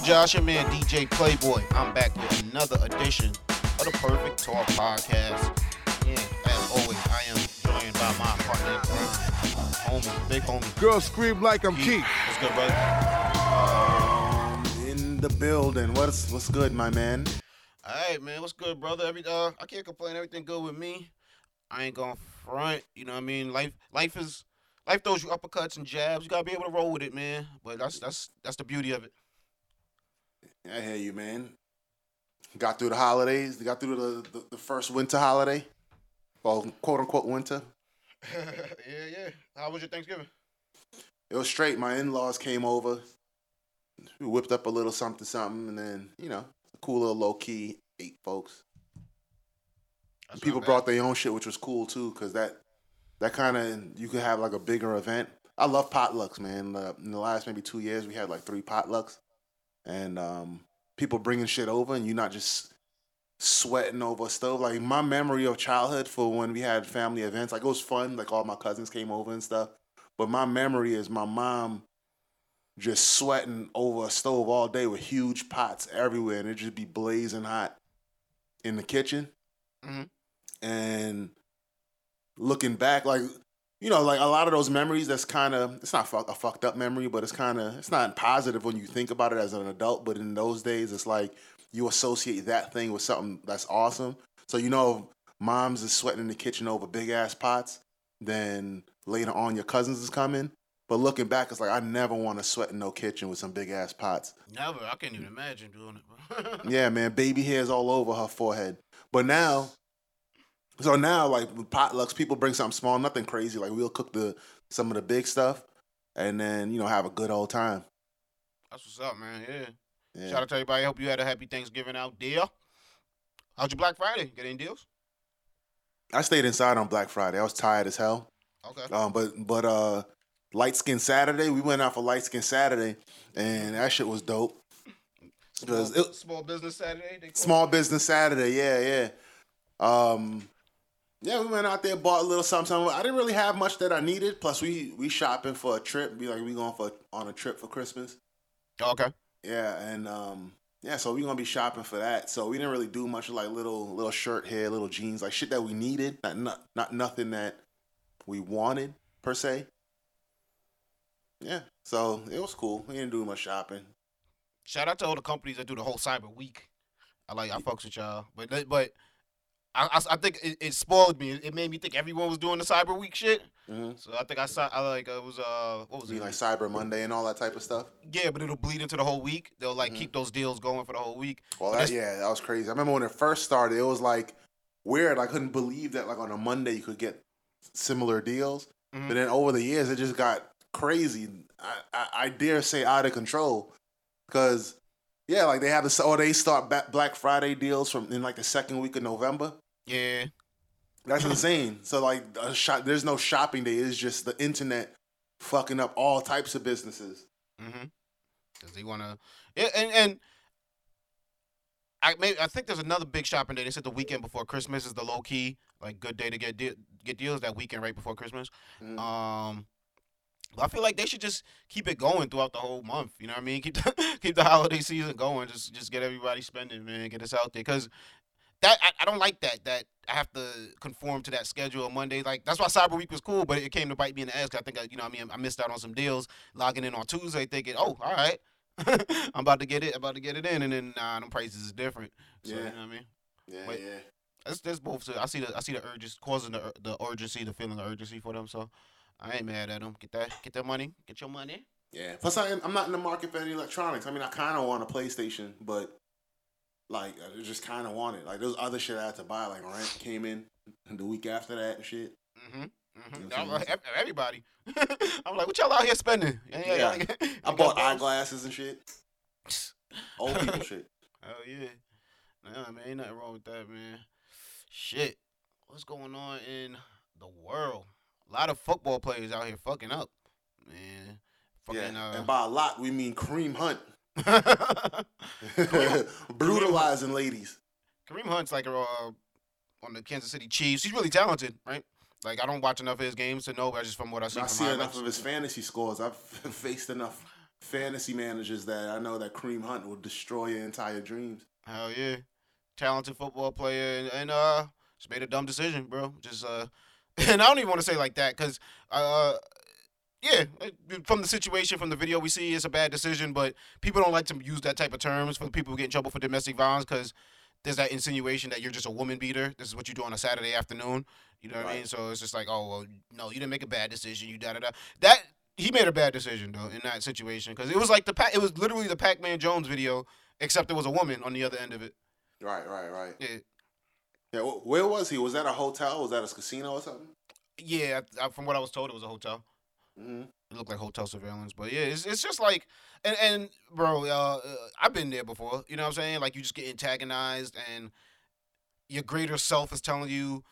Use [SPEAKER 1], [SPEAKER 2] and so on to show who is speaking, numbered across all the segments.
[SPEAKER 1] good, Josh? Your man DJ Playboy. I'm back with another edition of the Perfect Talk Podcast. Yeah, as always, I am joined by my partner, homie, big homie.
[SPEAKER 2] Girl scream like I'm Keith.
[SPEAKER 1] What's good, brother?
[SPEAKER 3] Um, in the building. What's what's good, my man?
[SPEAKER 1] All right, man. What's good, brother? Every uh, I can't complain. Everything good with me. I ain't going front. You know what I mean? Life, life is life throws you uppercuts and jabs. You gotta be able to roll with it, man. But that's that's that's the beauty of it.
[SPEAKER 3] I hear you, man. Got through the holidays. Got through the, the, the first winter holiday. Well, quote unquote winter.
[SPEAKER 1] yeah, yeah. How was your Thanksgiving?
[SPEAKER 3] It was straight. My in laws came over. We whipped up a little something, something, and then you know, a cool little low key eight folks.
[SPEAKER 1] That's
[SPEAKER 3] People brought their own shit, which was cool too, because that that kind of you could have like a bigger event. I love potlucks, man. Uh, in the last maybe two years, we had like three potlucks, and um, people bringing shit over, and you're not just sweating over a stove. Like my memory of childhood for when we had family events, like it was fun. Like all my cousins came over and stuff. But my memory is my mom just sweating over a stove all day with huge pots everywhere, and it just be blazing hot in the kitchen.
[SPEAKER 1] Mhm.
[SPEAKER 3] And looking back, like you know, like a lot of those memories, that's kind of it's not fuck, a fucked up memory, but it's kind of it's not positive when you think about it as an adult. But in those days, it's like you associate that thing with something that's awesome. So you know, moms is sweating in the kitchen over big ass pots. Then later on, your cousins is coming. But looking back, it's like I never want to sweat in no kitchen with some big ass pots.
[SPEAKER 1] Never. I can't even imagine doing it.
[SPEAKER 3] Yeah, man, baby hairs all over her forehead. But now, so now like with potlucks, people bring something small, nothing crazy. Like we'll cook the some of the big stuff, and then you know have a good old time.
[SPEAKER 1] That's what's up, man. Yeah.
[SPEAKER 3] Yeah.
[SPEAKER 1] Shout out to everybody. Hope you had a happy Thanksgiving out there. How's your Black Friday? Get any deals?
[SPEAKER 3] I stayed inside on Black Friday. I was tired as hell.
[SPEAKER 1] Okay.
[SPEAKER 3] Um, but but uh, light skin Saturday, we went out for light skin Saturday, and that shit was dope.
[SPEAKER 1] Small,
[SPEAKER 3] it,
[SPEAKER 1] small business Saturday. They
[SPEAKER 3] Small
[SPEAKER 1] it?
[SPEAKER 3] Business Saturday, yeah, yeah. Um, yeah, we went out there, bought a little something, something. I didn't really have much that I needed. Plus, we we shopping for a trip. Be like, we going for on a trip for Christmas.
[SPEAKER 1] Okay.
[SPEAKER 3] Yeah, and um, yeah, so we gonna be shopping for that. So we didn't really do much like little little shirt here, little jeans, like shit that we needed, not not, not nothing that we wanted per se. Yeah, so it was cool. We didn't do much shopping.
[SPEAKER 1] Shout out to all the companies that do the whole Cyber Week. I like. I fucks with y'all, but but I, I, I think it, it spoiled me. It made me think everyone was doing the Cyber Week shit.
[SPEAKER 3] Mm-hmm.
[SPEAKER 1] So I think I saw. I like. It was uh. What was it?
[SPEAKER 3] like Cyber Monday and all that type of stuff.
[SPEAKER 1] yeah, but it'll bleed into the whole week. They'll like
[SPEAKER 3] Mhm.
[SPEAKER 1] keep those deals going for the whole week.
[SPEAKER 3] Well, that, yeah, that was crazy. I remember when it first started, it was like weird. I couldn't believe that like on a Monday you could get similar deals.
[SPEAKER 1] Mhm.
[SPEAKER 3] But then over the years, it just got crazy. I, I, I dare say out of control. Because yeah, like they have the or they start Black Friday deals from in like the second week of November.
[SPEAKER 1] Yeah.
[SPEAKER 3] That's insane. So like a shop, there's no shopping day. It's just the internet fucking up all types of businesses.
[SPEAKER 1] Mm-hmm. Cause they wanna, yeah, and and I maybe I think there's another big shopping day. They said the weekend before Christmas is the low key like good day to get de- get deals. That weekend right before Christmas.
[SPEAKER 3] Mhm.
[SPEAKER 1] Um, I feel like they should just keep it going throughout the whole month. You know what I mean? Keep the, keep the holiday season going. Just just get everybody spending, man. Get us out there, cause that I, I don't like that. That I have to conform to that schedule on Monday. Like that's why Cyber Week was cool, but it came to bite me in the ass. I think I, you know, what I mean, I missed out on some deals. Logging in on Tuesday, thinking, oh, all right, I'm about to get it, about to get it in, and then nah, them prices is different. So, you know
[SPEAKER 3] Yeah.
[SPEAKER 1] what I mean?
[SPEAKER 3] Yeah,
[SPEAKER 1] Wait.
[SPEAKER 3] yeah.
[SPEAKER 1] That's that's both. I see the I see the urges causing the the urgency, the feeling of urgency for them. So I ain't mad at them. Get that get that money. Get your money.
[SPEAKER 3] Yeah. Plus, I, I'm not in the market for any electronics. I mean, I kind of want a PlayStation, but like, I just kind of want it. Like, there's other shit I had to buy. Like, rent came in the week after that and shit.
[SPEAKER 1] Mm-hmm. Mm-hmm.
[SPEAKER 3] You know what
[SPEAKER 1] everybody. I'm like, what y'all out here spending? Yeah, yeah.
[SPEAKER 3] Yeah. I bought eyeglasses and shit. Old people shit.
[SPEAKER 1] Oh yeah. Nah, man, ain't nothing wrong with that, man. Shit. What's going on in the world? A lot of football players out here fucking up. Man. Fucking
[SPEAKER 3] Yeah.
[SPEAKER 1] uh
[SPEAKER 3] And by a lot, we mean Kareem Hunt. Brutalizing ladies.
[SPEAKER 1] Kareem Hunt's like uh, on the Kansas City Chiefs. He's really talented, right? Like I don't watch enough of his games to know, but just from what I see
[SPEAKER 3] I
[SPEAKER 1] from
[SPEAKER 3] see enough of his fantasy scores. I've faced enough fantasy managers that I know that Kareem Hunt will destroy your entire dreams.
[SPEAKER 1] Hell yeah, talented football player, and, and uh, just made a dumb decision, bro. Just uh, and I don't even want to say like that because uh, yeah, from the situation, from the video we see, it's a bad decision. But people don't like to use that type of terms for the people who get in trouble for domestic violence because there's that insinuation that you're just a woman beater. This is what you do on a Saturday afternoon. You know what I mean? So it's just like, oh well, no, you didn't make a bad decision. You da da da. That he made a bad decision though in that situation because it was like the Pac- it was literally the Pac-Man Jones video, except there was a woman on the other end of it.
[SPEAKER 3] Right, right, right.
[SPEAKER 1] Yeah,
[SPEAKER 3] Yeah, where was he? Was that a hotel? Was that a casino or something?
[SPEAKER 1] yeah. I, from what I was told, it was a hotel.
[SPEAKER 3] hmm
[SPEAKER 1] It looked like hotel surveillance, but yeah, it's, it's just like, and and bro, uh, uh, I've been there before. You know what I'm saying? Like you just get antagonized, and your greater self is telling you,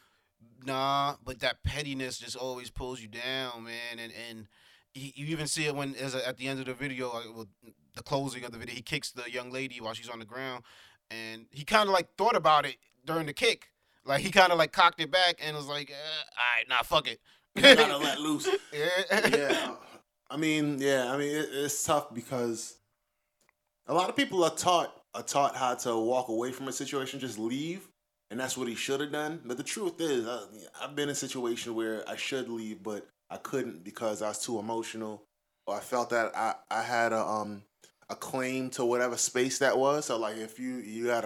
[SPEAKER 1] nah. But that pettiness just always pulls you down, man. And and you, you even see it when as a, at the end of the video, like, well, the closing of the video, he kicks the young lady while she's on the ground, and he kind of like thought about it during the kick. Like he kind of like cocked it back and was like, eh, "All right, nah, fuck it."
[SPEAKER 3] Gotta let loose.
[SPEAKER 1] yeah.
[SPEAKER 3] yeah, I mean, yeah, I mean, it, it's tough because a lot of people are taught are taught how to walk away from a situation, just leave, and that's what he should have done. But the truth is, I, I've been in a situation where I should leave, but I couldn't because I was too emotional, or I felt that I I had a um a claim to whatever space that was. So like, if you you got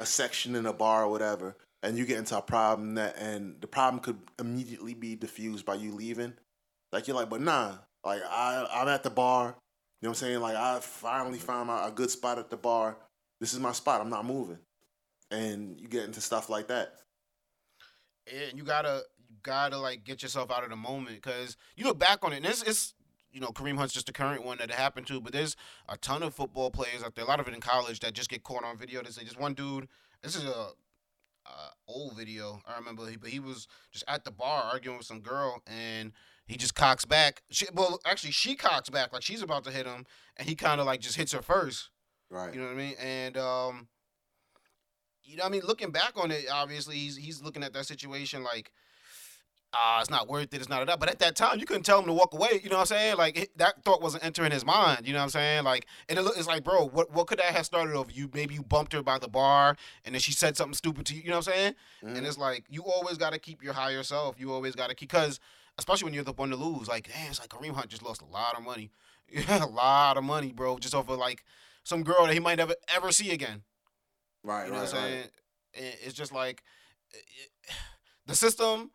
[SPEAKER 3] a section in a bar or whatever. And you get into a problem that, and the problem could immediately be diffused by you leaving. Like you're like, but nah, like I I'm at the bar. You know what I'm saying? Like I finally found my, a good spot at the bar. This is my spot. I'm not moving. And you get into stuff like that.
[SPEAKER 1] and you gotta you gotta like get yourself out of the moment because you look back on it and it's, it's you know Kareem Hunt's just the current one that it happened to, but there's a ton of football players out there, a lot of it in college that just get caught on video. There's just one dude. This is a uh, old video. I remember, he, but he was just at the bar arguing with some girl, and he just cocks back. She, well, actually, she cocks back like she's about to hit him, and he kind of like just hits her first.
[SPEAKER 3] Right.
[SPEAKER 1] You know what I mean? And um, you know, what I mean, looking back on it, obviously he's he's looking at that situation like, ah, it's not worth it. It's not enough. But at that time, you couldn't tell him to walk away. You know what I'm saying? Like it- that thought wasn't entering his mind. You know what I'm saying? Like, and it, look- it's like, bro, what what could that have started over? You maybe you bumped her by the bar, and then she said something stupid to you. You know what I'm saying?
[SPEAKER 3] Mhm.
[SPEAKER 1] And it's like you always got to keep your higher self. You always got to keep because especially when you're the one to lose. Like, damn, it's like Kareem Hunt just lost a lot of money. a lot of money, bro, just off of like some girl that he might never ever see again.
[SPEAKER 3] right.
[SPEAKER 1] You know
[SPEAKER 3] right.
[SPEAKER 1] what I'm saying?
[SPEAKER 3] right.
[SPEAKER 1] It- It's just like it- the system,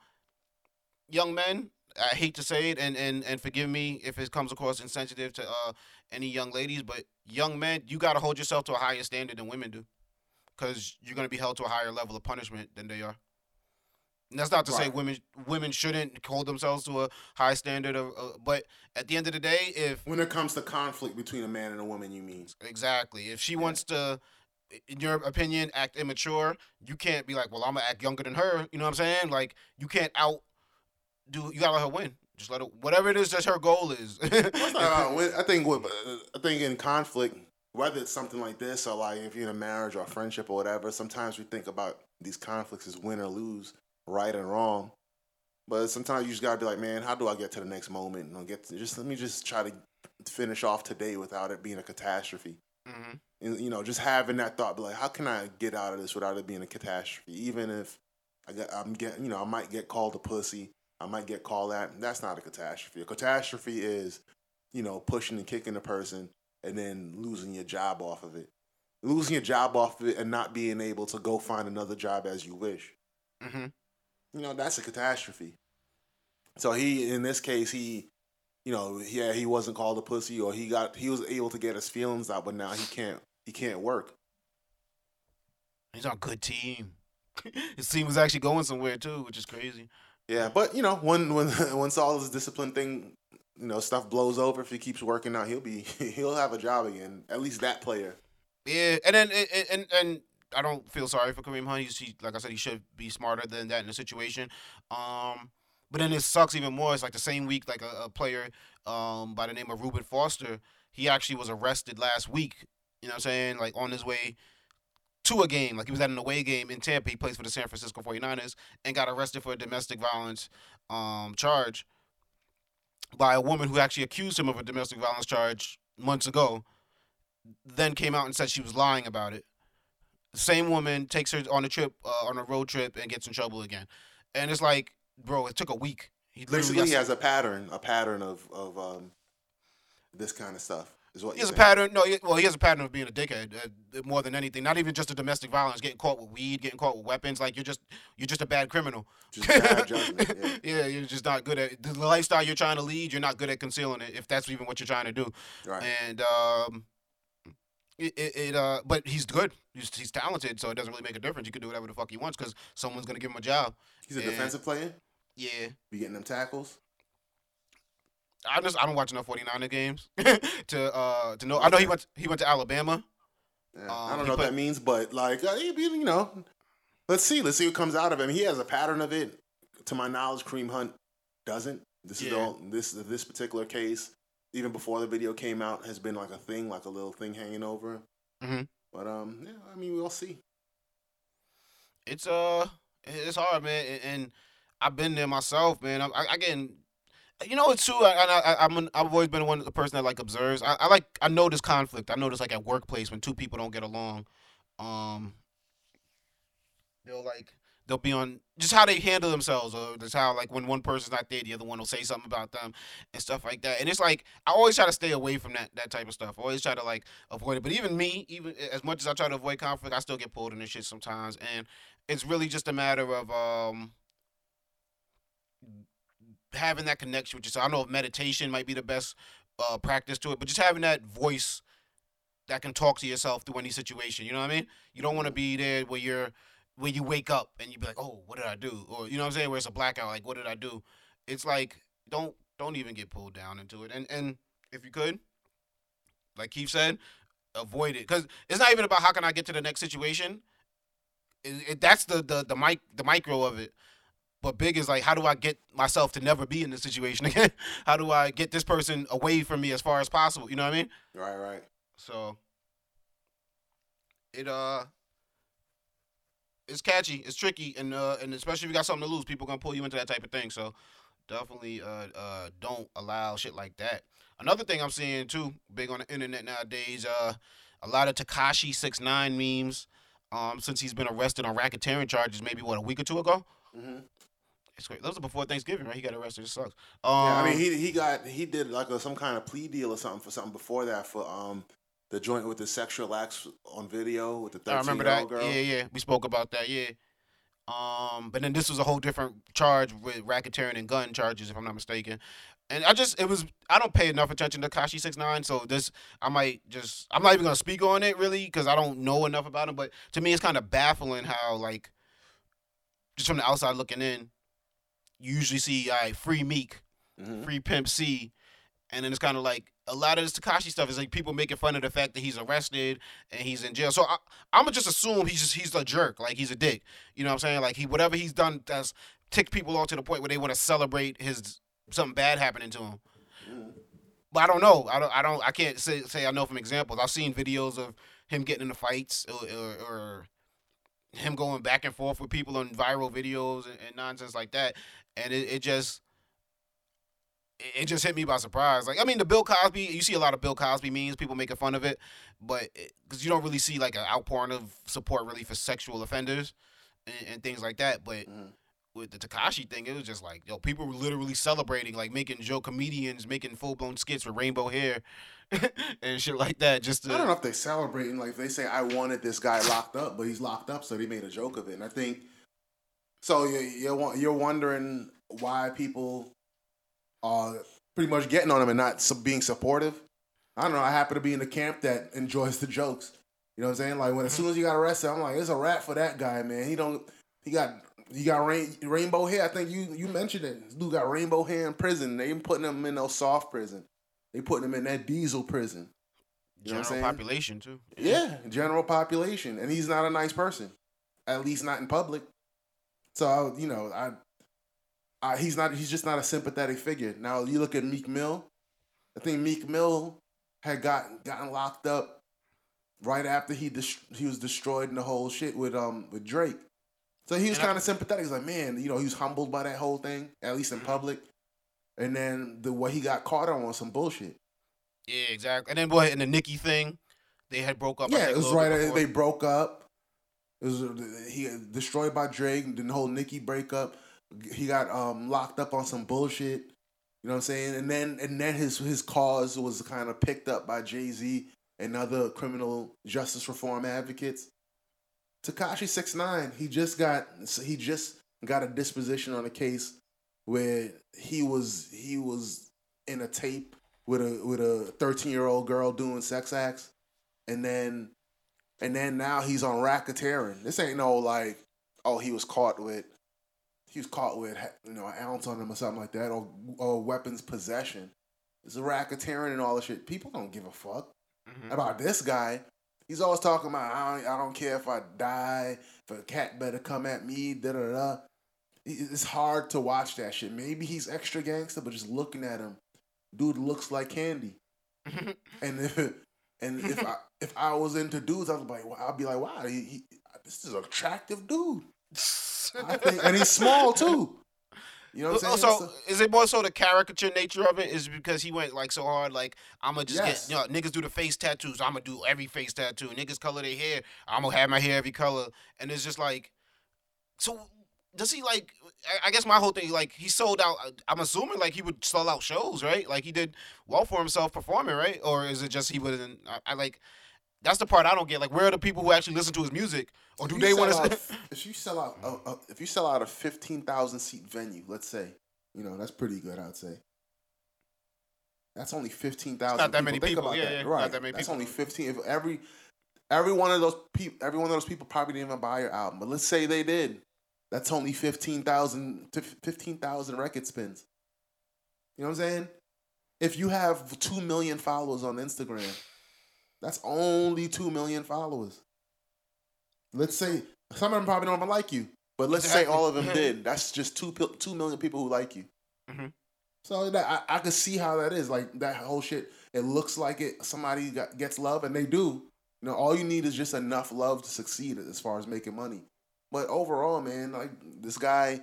[SPEAKER 1] young men. I hate to say it, and, and, and forgive me if it comes across insensitive to uh, any young ladies, but young men, you got to hold yourself to a higher standard than women do, because you're gonna be held to a higher level of punishment than they are. And that's not to say women women shouldn't hold themselves to a high standard of, uh, but at the end of the day, if
[SPEAKER 3] When it comes to conflict between a man and a woman, you mean?
[SPEAKER 1] Exactly. If she wants to, in your opinion, act immature, you can't be like, well, I'm gonna act younger than her. You know what I'm saying? Like, you can't out do. You gotta let her win. Just let her. Whatever it is that her goal is.
[SPEAKER 3] I think I think in conflict, whether it's something like this or like if you're in a marriage or a friendship or whatever, sometimes we think about these conflicts as win or lose, right and wrong. But sometimes you just gotta be like, man, how do I get to the next moment? And I'll get to, just let me just try to finish off today without it being a catastrophe.
[SPEAKER 1] hmm
[SPEAKER 3] And, you know, just having that thought, be like, how can I get out of this without it being a catastrophe? Even if I I'm getting, you know, I might get called a pussy, I might get called that. That's not a catastrophe. A catastrophe is, you know, pushing and kicking a person and then losing your job off of it. Losing your job off of it and not being able to go find another job as you wish.
[SPEAKER 1] hmm
[SPEAKER 3] You know, that's a catastrophe. So he, in this case, he, you know, yeah, he wasn't called a pussy, or he got, he was able to get his feelings out, but now he can't, he can't work.
[SPEAKER 1] He's on a good team. His team was actually going somewhere too, which is crazy.
[SPEAKER 3] Yeah, but you know, when when once all this discipline thing, you know, stuff blows over, if he keeps working out, he'll be he'll have a job again. At least that player.
[SPEAKER 1] Yeah, and then and and, and I don't feel sorry for Kareem Hunt. He's, he, like I said, he should be smarter than that in the situation. Um, but then it sucks even more. It's like the same week, like a, a player um, by the name of Reuben Foster, he actually was arrested last week. You know what I'm saying? Like on his way to a game. Like he was at an away game in Tampa. He plays for the San Francisco 49ers and got arrested for a domestic violence um, charge by a woman who actually accused him of a domestic violence charge months ago, then came out and said she was lying about it. The same woman takes her on a trip, uh, on a road trip, and gets in trouble again. And it's like, bro, it took a week. He literally
[SPEAKER 3] Basically, he has a pattern, a pattern of of um, this kind of stuff. Is what
[SPEAKER 1] He has a pattern. No, he, well, he has a pattern of being a dickhead uh, more than anything. Not even just the domestic violence, getting caught with weed, getting caught with weapons. Like you're just you're just a bad criminal.
[SPEAKER 3] Just bad judgment. Yeah.
[SPEAKER 1] yeah, you're just not good at the lifestyle you're trying to lead. You're not good at concealing it, if that's even what you're trying to do.
[SPEAKER 3] Right.
[SPEAKER 1] And um, it, it, it uh, but he's good. He's he's talented, so it doesn't really make a difference. You can do whatever the fuck he wants because someone's gonna give him a job.
[SPEAKER 3] He's a
[SPEAKER 1] and-
[SPEAKER 3] defensive player.
[SPEAKER 1] Yeah,
[SPEAKER 3] Be getting them tackles.
[SPEAKER 1] I just I don't watch enough 49er games to uh to know. I know he went he went to Alabama.
[SPEAKER 3] Yeah.
[SPEAKER 1] Um,
[SPEAKER 3] I don't know what
[SPEAKER 1] put-
[SPEAKER 3] that means, but like, uh, you know, let's see. Let's see what comes out of him. He has a pattern of it. To my knowledge, Kareem Hunt doesn't. This is all this this particular case. Even before the video came out, has been like a thing, like a little thing hanging over. him.
[SPEAKER 1] Mhm.
[SPEAKER 3] But um, yeah, I mean, we'll see.
[SPEAKER 1] it's uh it's hard man and, and i've been there myself man i'm I, I getting you know it's true I, I, I, i'm an, i've always been one the person that like observes. I, I like i notice conflict. I notice like at workplace when two people don't get along um they'll like they'll be on just how they handle themselves or just how like when one person's not there the other one will say something about them and stuff like that. And it's like i always try to stay away from that that type of stuff. I always try to like avoid it. But even me even as much as i try to avoid conflict i still get pulled in this shit sometimes. And it's really just a matter of um having that connection with yourself. I know if meditation might be the best uh, practice to it, but just having that voice that can talk to yourself through any situation. You know what I mean? You don't want to be there where you're where you wake up and you be like, oh, what did I do? Or you know what I'm saying? Where it's a blackout, like what did I do? It's like don't don't even get pulled down into it. And and if you could, like Keith said, avoid it because it's not even about how can I get to the next situation. It, it, that's the the the mic the micro of it. But big is like, how do I get myself to never be in this situation again? how do I get this person away from me as far as possible? You know what I mean?
[SPEAKER 3] Right, right.
[SPEAKER 1] So it uh it's catchy, it's tricky, and uh and especially if you got something to lose, people gonna pull you into that type of thing. So definitely uh uh don't allow shit like that. Another thing I'm seeing too, big on the internet nowadays, uh a lot of Tekashi six nine memes. Um, since he's been arrested on racketeering charges, maybe what a week or two ago.
[SPEAKER 3] hmm
[SPEAKER 1] It's great. Those are before Thanksgiving, right? He got arrested. It sucks. Um,
[SPEAKER 3] yeah, I mean, he he got he did like a, some kind of plea deal or something for something before that for um the joint with the sexual acts on video with the
[SPEAKER 1] I remember
[SPEAKER 3] year
[SPEAKER 1] that.
[SPEAKER 3] old girl.
[SPEAKER 1] Yeah, yeah. We spoke about that. Yeah. Um, but then this was a whole different charge with racketeering and gun charges, if I'm not mistaken. And I just it was I don't pay enough attention to Kashi Six Nine, so this I might just I'm not even gonna speak on it really because I don't know enough about him. But to me, it's kind of baffling how like just from the outside looking in, you usually see I free Meek,
[SPEAKER 3] Mhm.
[SPEAKER 1] free Pimp C, and then it's kind of like a lot of this Tekashi stuff is like people making fun of the fact that he's arrested and he's in jail. So I, I'm gonna just assume he's just he's a jerk, like he's a dick. You know what I'm saying? Like he whatever he's done that's ticked people off to the point where they want to celebrate his something bad happening to him. But I don't know. I don't. I don't. I can't say say I know from examples. I've seen videos of him getting into fights or, or, or him going back and forth with people on viral videos and, and nonsense like that, and it, it just it just hit me by surprise. Like I mean, the Bill Cosby. You see a lot of Bill Cosby memes, people making fun of it, but because you don't really see like an outpouring of support really for sexual offenders and, and things like that. But
[SPEAKER 3] Mhm.
[SPEAKER 1] with the Tekashi thing, it was just like yo, people were literally celebrating, like making joke comedians making full blown skits with rainbow hair and shit like that. Just to,
[SPEAKER 3] I don't know if they celebrating like they say I wanted this guy locked up, but he's locked up, so they made a joke of it. And I think so. You're you're, you're wondering why people are pretty much getting on him and not being supportive. I don't know. I happen to be in the camp that enjoys the jokes. You know what I'm saying? Like when as soon mm-hmm. as you got arrested, I'm like, it's a rap for that guy, man. He don't. He got. He got rain, rainbow hair. I think you you mentioned it. This dude got rainbow hair in prison. They ain't putting him in no soft prison. They putting him in that diesel prison. You know what I'm
[SPEAKER 1] general
[SPEAKER 3] saying?
[SPEAKER 1] population too.
[SPEAKER 3] Yeah, general population, and he's not a nice person, at least not in public. So you know, I, I he's not. He's just not a sympathetic figure. Now you look at Meek Mill. I think Meek Mill had gotten gotten locked up right after he dis- he was destroyed in the whole shit with um with Drake. So he was kind of sympathetic. He's like, man, you know, he was humbled by that whole thing, at least in public. And then the what he got caught on was some bullshit.
[SPEAKER 1] Yeah, exactly. And then boy, And the Nicki thing, they had broke up.
[SPEAKER 3] Yeah, it was right. uh,
[SPEAKER 1] before.
[SPEAKER 3] They broke up. Was he destroyed by Drake. The whole Nicki breakup. He got um locked up on some bullshit. You know what I'm saying? And then and then his his cause was kind of picked up by Jay Z and other criminal justice reform advocates. Tekashi Six Nine. He just got he just got a disposition on a case where he was he was in a tape with a with a 13 year old girl doing sex acts, and then and then now he's on racketeering. This ain't no like oh he was caught with he was caught with you know an ounce on him or something like that or or weapons possession. It's a racketeering and all the shit. People don't give a fuck
[SPEAKER 1] Mhm.
[SPEAKER 3] about this guy. He's always talking about I don't, I don't care if I die, if a cat better come at me, da da da. It's hard to watch that shit. Maybe he's extra gangster, but just looking at him, dude looks like candy. And if and if I if I was into dudes, I was like, well, I'd be like, wow, he, he, this is an attractive dude. I think, and he's small too. You know what I'm oh, saying?
[SPEAKER 1] So, is it more so the caricature nature of it? Is it because he went like so hard? Like I'm gonna just
[SPEAKER 3] Yes.
[SPEAKER 1] get you know niggas do the face tattoos. I'm gonna do every face tattoo. Niggas color their hair. I'm gonna have my hair every color. And it's just like, so does he like? I- guess my whole thing like he sold out. Uh, I'm assuming like he would sell out shows, right? Like he did well for himself performing, right? Or is it just he wouldn't? I, I like. That's the part I don't get. Like, where are the people who actually listen to his music, or do they want to?
[SPEAKER 3] If you sell out, a, a, if you sell out a fifteen thousand seat venue, let's say, you know that's pretty good. I'd say. That's only fifteen thousand.
[SPEAKER 1] Not that many
[SPEAKER 3] Think
[SPEAKER 1] people,
[SPEAKER 3] about
[SPEAKER 1] yeah,
[SPEAKER 3] that.
[SPEAKER 1] yeah, not
[SPEAKER 3] right?
[SPEAKER 1] that many
[SPEAKER 3] that's
[SPEAKER 1] people.
[SPEAKER 3] only fifteen. If every every one of those people, every one of those people probably didn't even buy your album, but let's say they did. That's only fifteen thousand to fifteen thousand record spins. You know what I'm saying? If you have two million followers on Instagram, that's only two million followers. Let's say some of them probably don't even like you, but let's say all of them did. That's just two two million people who like you.
[SPEAKER 1] Mhm.
[SPEAKER 3] So that I, I could see how that is. Like that whole shit. It looks like it. Somebody got, gets love, and they do. You know, all you need is just enough love to succeed as far as making money. But overall, man, like this guy,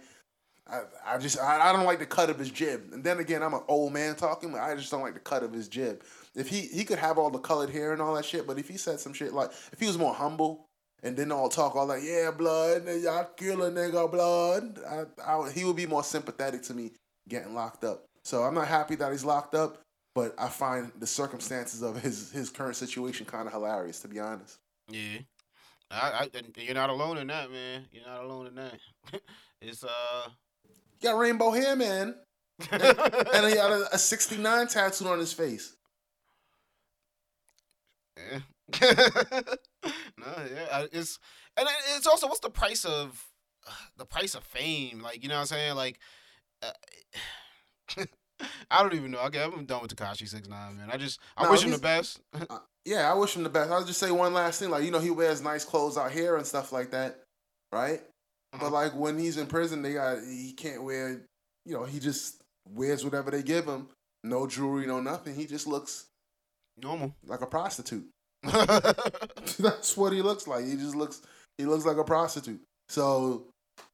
[SPEAKER 3] I, I just I, I don't like the cut of his jib. And then again, I'm an old man talking, but I just don't like the cut of his jib. If he he could have all the colored hair and all that shit, but if he said some shit like if he was more humble and didn't all talk all like yeah blood, y'all kill a nigga blood, I, I, he would be more sympathetic to me getting locked up. So I'm not happy that he's locked up, but I find the circumstances of his his current situation kind of hilarious, to be honest.
[SPEAKER 1] Yeah. I, I, you're not alone in that, man. You're not alone in that. it's uh.
[SPEAKER 3] He got rainbow hair, man, and he got a, a 69 tattooed on his face.
[SPEAKER 1] Yeah. no, yeah, it's and it's also what's the price of the price of fame? Like you know what I'm saying? Like, uh, I don't even know. Okay, I'm done with Tekashi Six Nine, man. I just I
[SPEAKER 3] Nah,
[SPEAKER 1] wish him the best.
[SPEAKER 3] Uh, yeah, I wish him the best. I'll just say one last thing. Like, you know, he wears nice clothes out here and stuff like that, right?
[SPEAKER 1] Uh-huh.
[SPEAKER 3] But like when he's in prison, they got he can't wear. You know, he just wears whatever they give him. No jewelry, no nothing. He just looks
[SPEAKER 1] Normal.
[SPEAKER 3] like a prostitute. That's what he looks like. He just looks. He looks like a prostitute. So,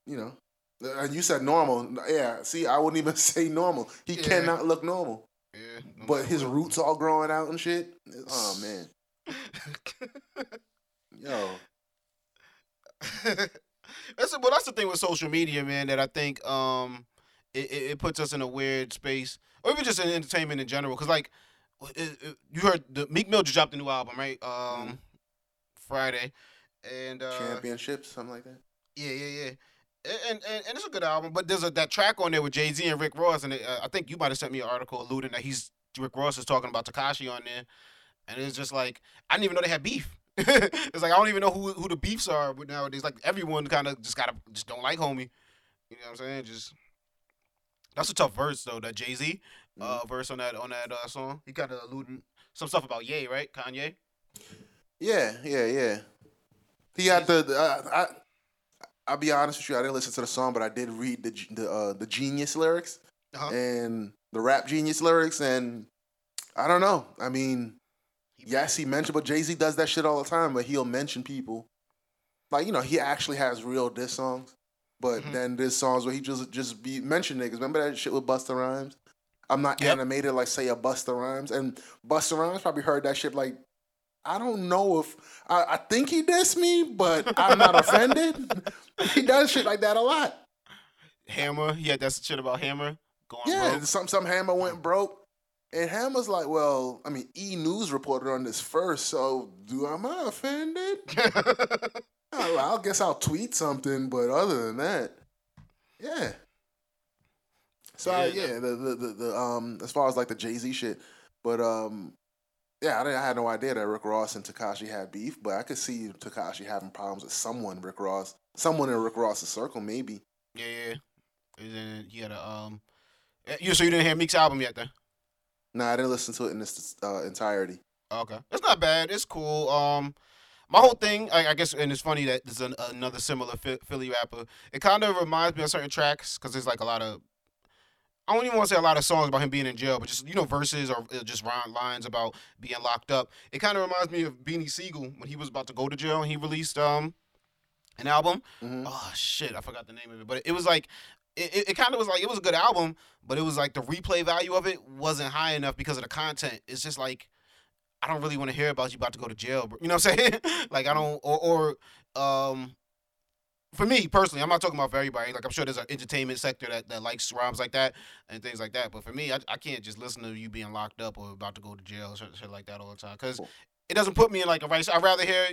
[SPEAKER 3] you know, and you said normal. Yeah. See, I wouldn't even say normal. He
[SPEAKER 1] Yeah.
[SPEAKER 3] cannot look normal.
[SPEAKER 1] no
[SPEAKER 3] But his
[SPEAKER 1] what.
[SPEAKER 3] roots all growing out and shit. Oh man, yo.
[SPEAKER 1] that's but that's the thing with social media, man. That I think um it, it, it puts us in a weird space, or even just in entertainment in general. Cause like it, it- you heard the Meek Mill just dropped a new album, right? Um,
[SPEAKER 3] Mhm.
[SPEAKER 1] Friday, and uh,
[SPEAKER 3] Championships, something like that.
[SPEAKER 1] yeah, yeah, yeah. And, and and it's a good album, but there's a that track on there with Jay Z and Rick Ross, and it, uh, I think you might have sent me an article alluding that he's Rick Ross is talking about Tekashi on there, and it's just like I didn't even know they had beef. it's like I don't even know who who the beefs are but nowadays. Like everyone kind of just gotta just don't like homie. You know what I'm saying? Just that's a tough verse though. That Jay Z uh, verse on that on that uh, song. He kind of alluding some stuff about Ye, right? Kanye.
[SPEAKER 3] Yeah, yeah, yeah. He had the. the uh, I, I'll be honest with you. I didn't listen to the song, but I did read the the uh, the Genius lyrics
[SPEAKER 1] Uh-huh.
[SPEAKER 3] and the Rap Genius lyrics, and I don't know. I mean, yes, he mentioned, but Jay Z does that shit all the time. But he'll mention people, like you know, he actually has real diss songs. But
[SPEAKER 1] Mhm.
[SPEAKER 3] then there's songs where he just just be mention niggas. Remember that shit with Busta Rhymes? I'm not
[SPEAKER 1] Yep.
[SPEAKER 3] animated like say a Busta Rhymes, and Busta Rhymes probably heard that shit like. I don't know if I, I think he dissed me, but I'm not offended. he does shit like that a lot.
[SPEAKER 1] Hammer, he had that shit about Hammer going
[SPEAKER 3] Yeah,
[SPEAKER 1] broke.
[SPEAKER 3] some some Hammer went broke, and Hammer's like, well, I mean, E News reported on this first, so do am I offended? Well, I guess I'll tweet something, but other than that, yeah. So I-
[SPEAKER 1] Yeah.
[SPEAKER 3] yeah, the, the the the um as far as like the Jay Z shit, but um yeah, I, didn't, I had no idea that Rick Ross and Tekashi had beef, but I could see Tekashi having problems with someone Rick Ross, someone in Rick Ross's circle, maybe.
[SPEAKER 1] yeah, yeah. And then he had a um. eh, You so you didn't hear Meek's album yet then?
[SPEAKER 3] Nah, I didn't listen to it in its uh, entirety.
[SPEAKER 1] Okay, it's not bad. It's cool. Um, my whole thing, I, I guess, and it's funny that there's an, another similar Philly rapper. It kind of reminds me of certain tracks because there's like a lot of. I don't even want to say a lot of songs about him being in jail, but just you know verses or uh, just lines about being locked up. It kind of reminds me of Beanie Sigel when he was about to go to jail and he released um an album.
[SPEAKER 3] Mhm.
[SPEAKER 1] Oh shit, I forgot the name of it, but it was like. It, it, it kind of was like it was a good album, but it was like the replay value of it wasn't high enough because of the content. It's just like I don't really want to hear about you about to go to jail. bro. You know what I'm saying? like I don't or or um for me personally, I'm not talking about for everybody. Like I'm sure there's an entertainment sector that, that likes rhymes like that and things like that. But for me, I, I can't just listen to you being locked up or about to go to jail or shit, shit like that all the time because it doesn't put me in like a right. I'd rather hear.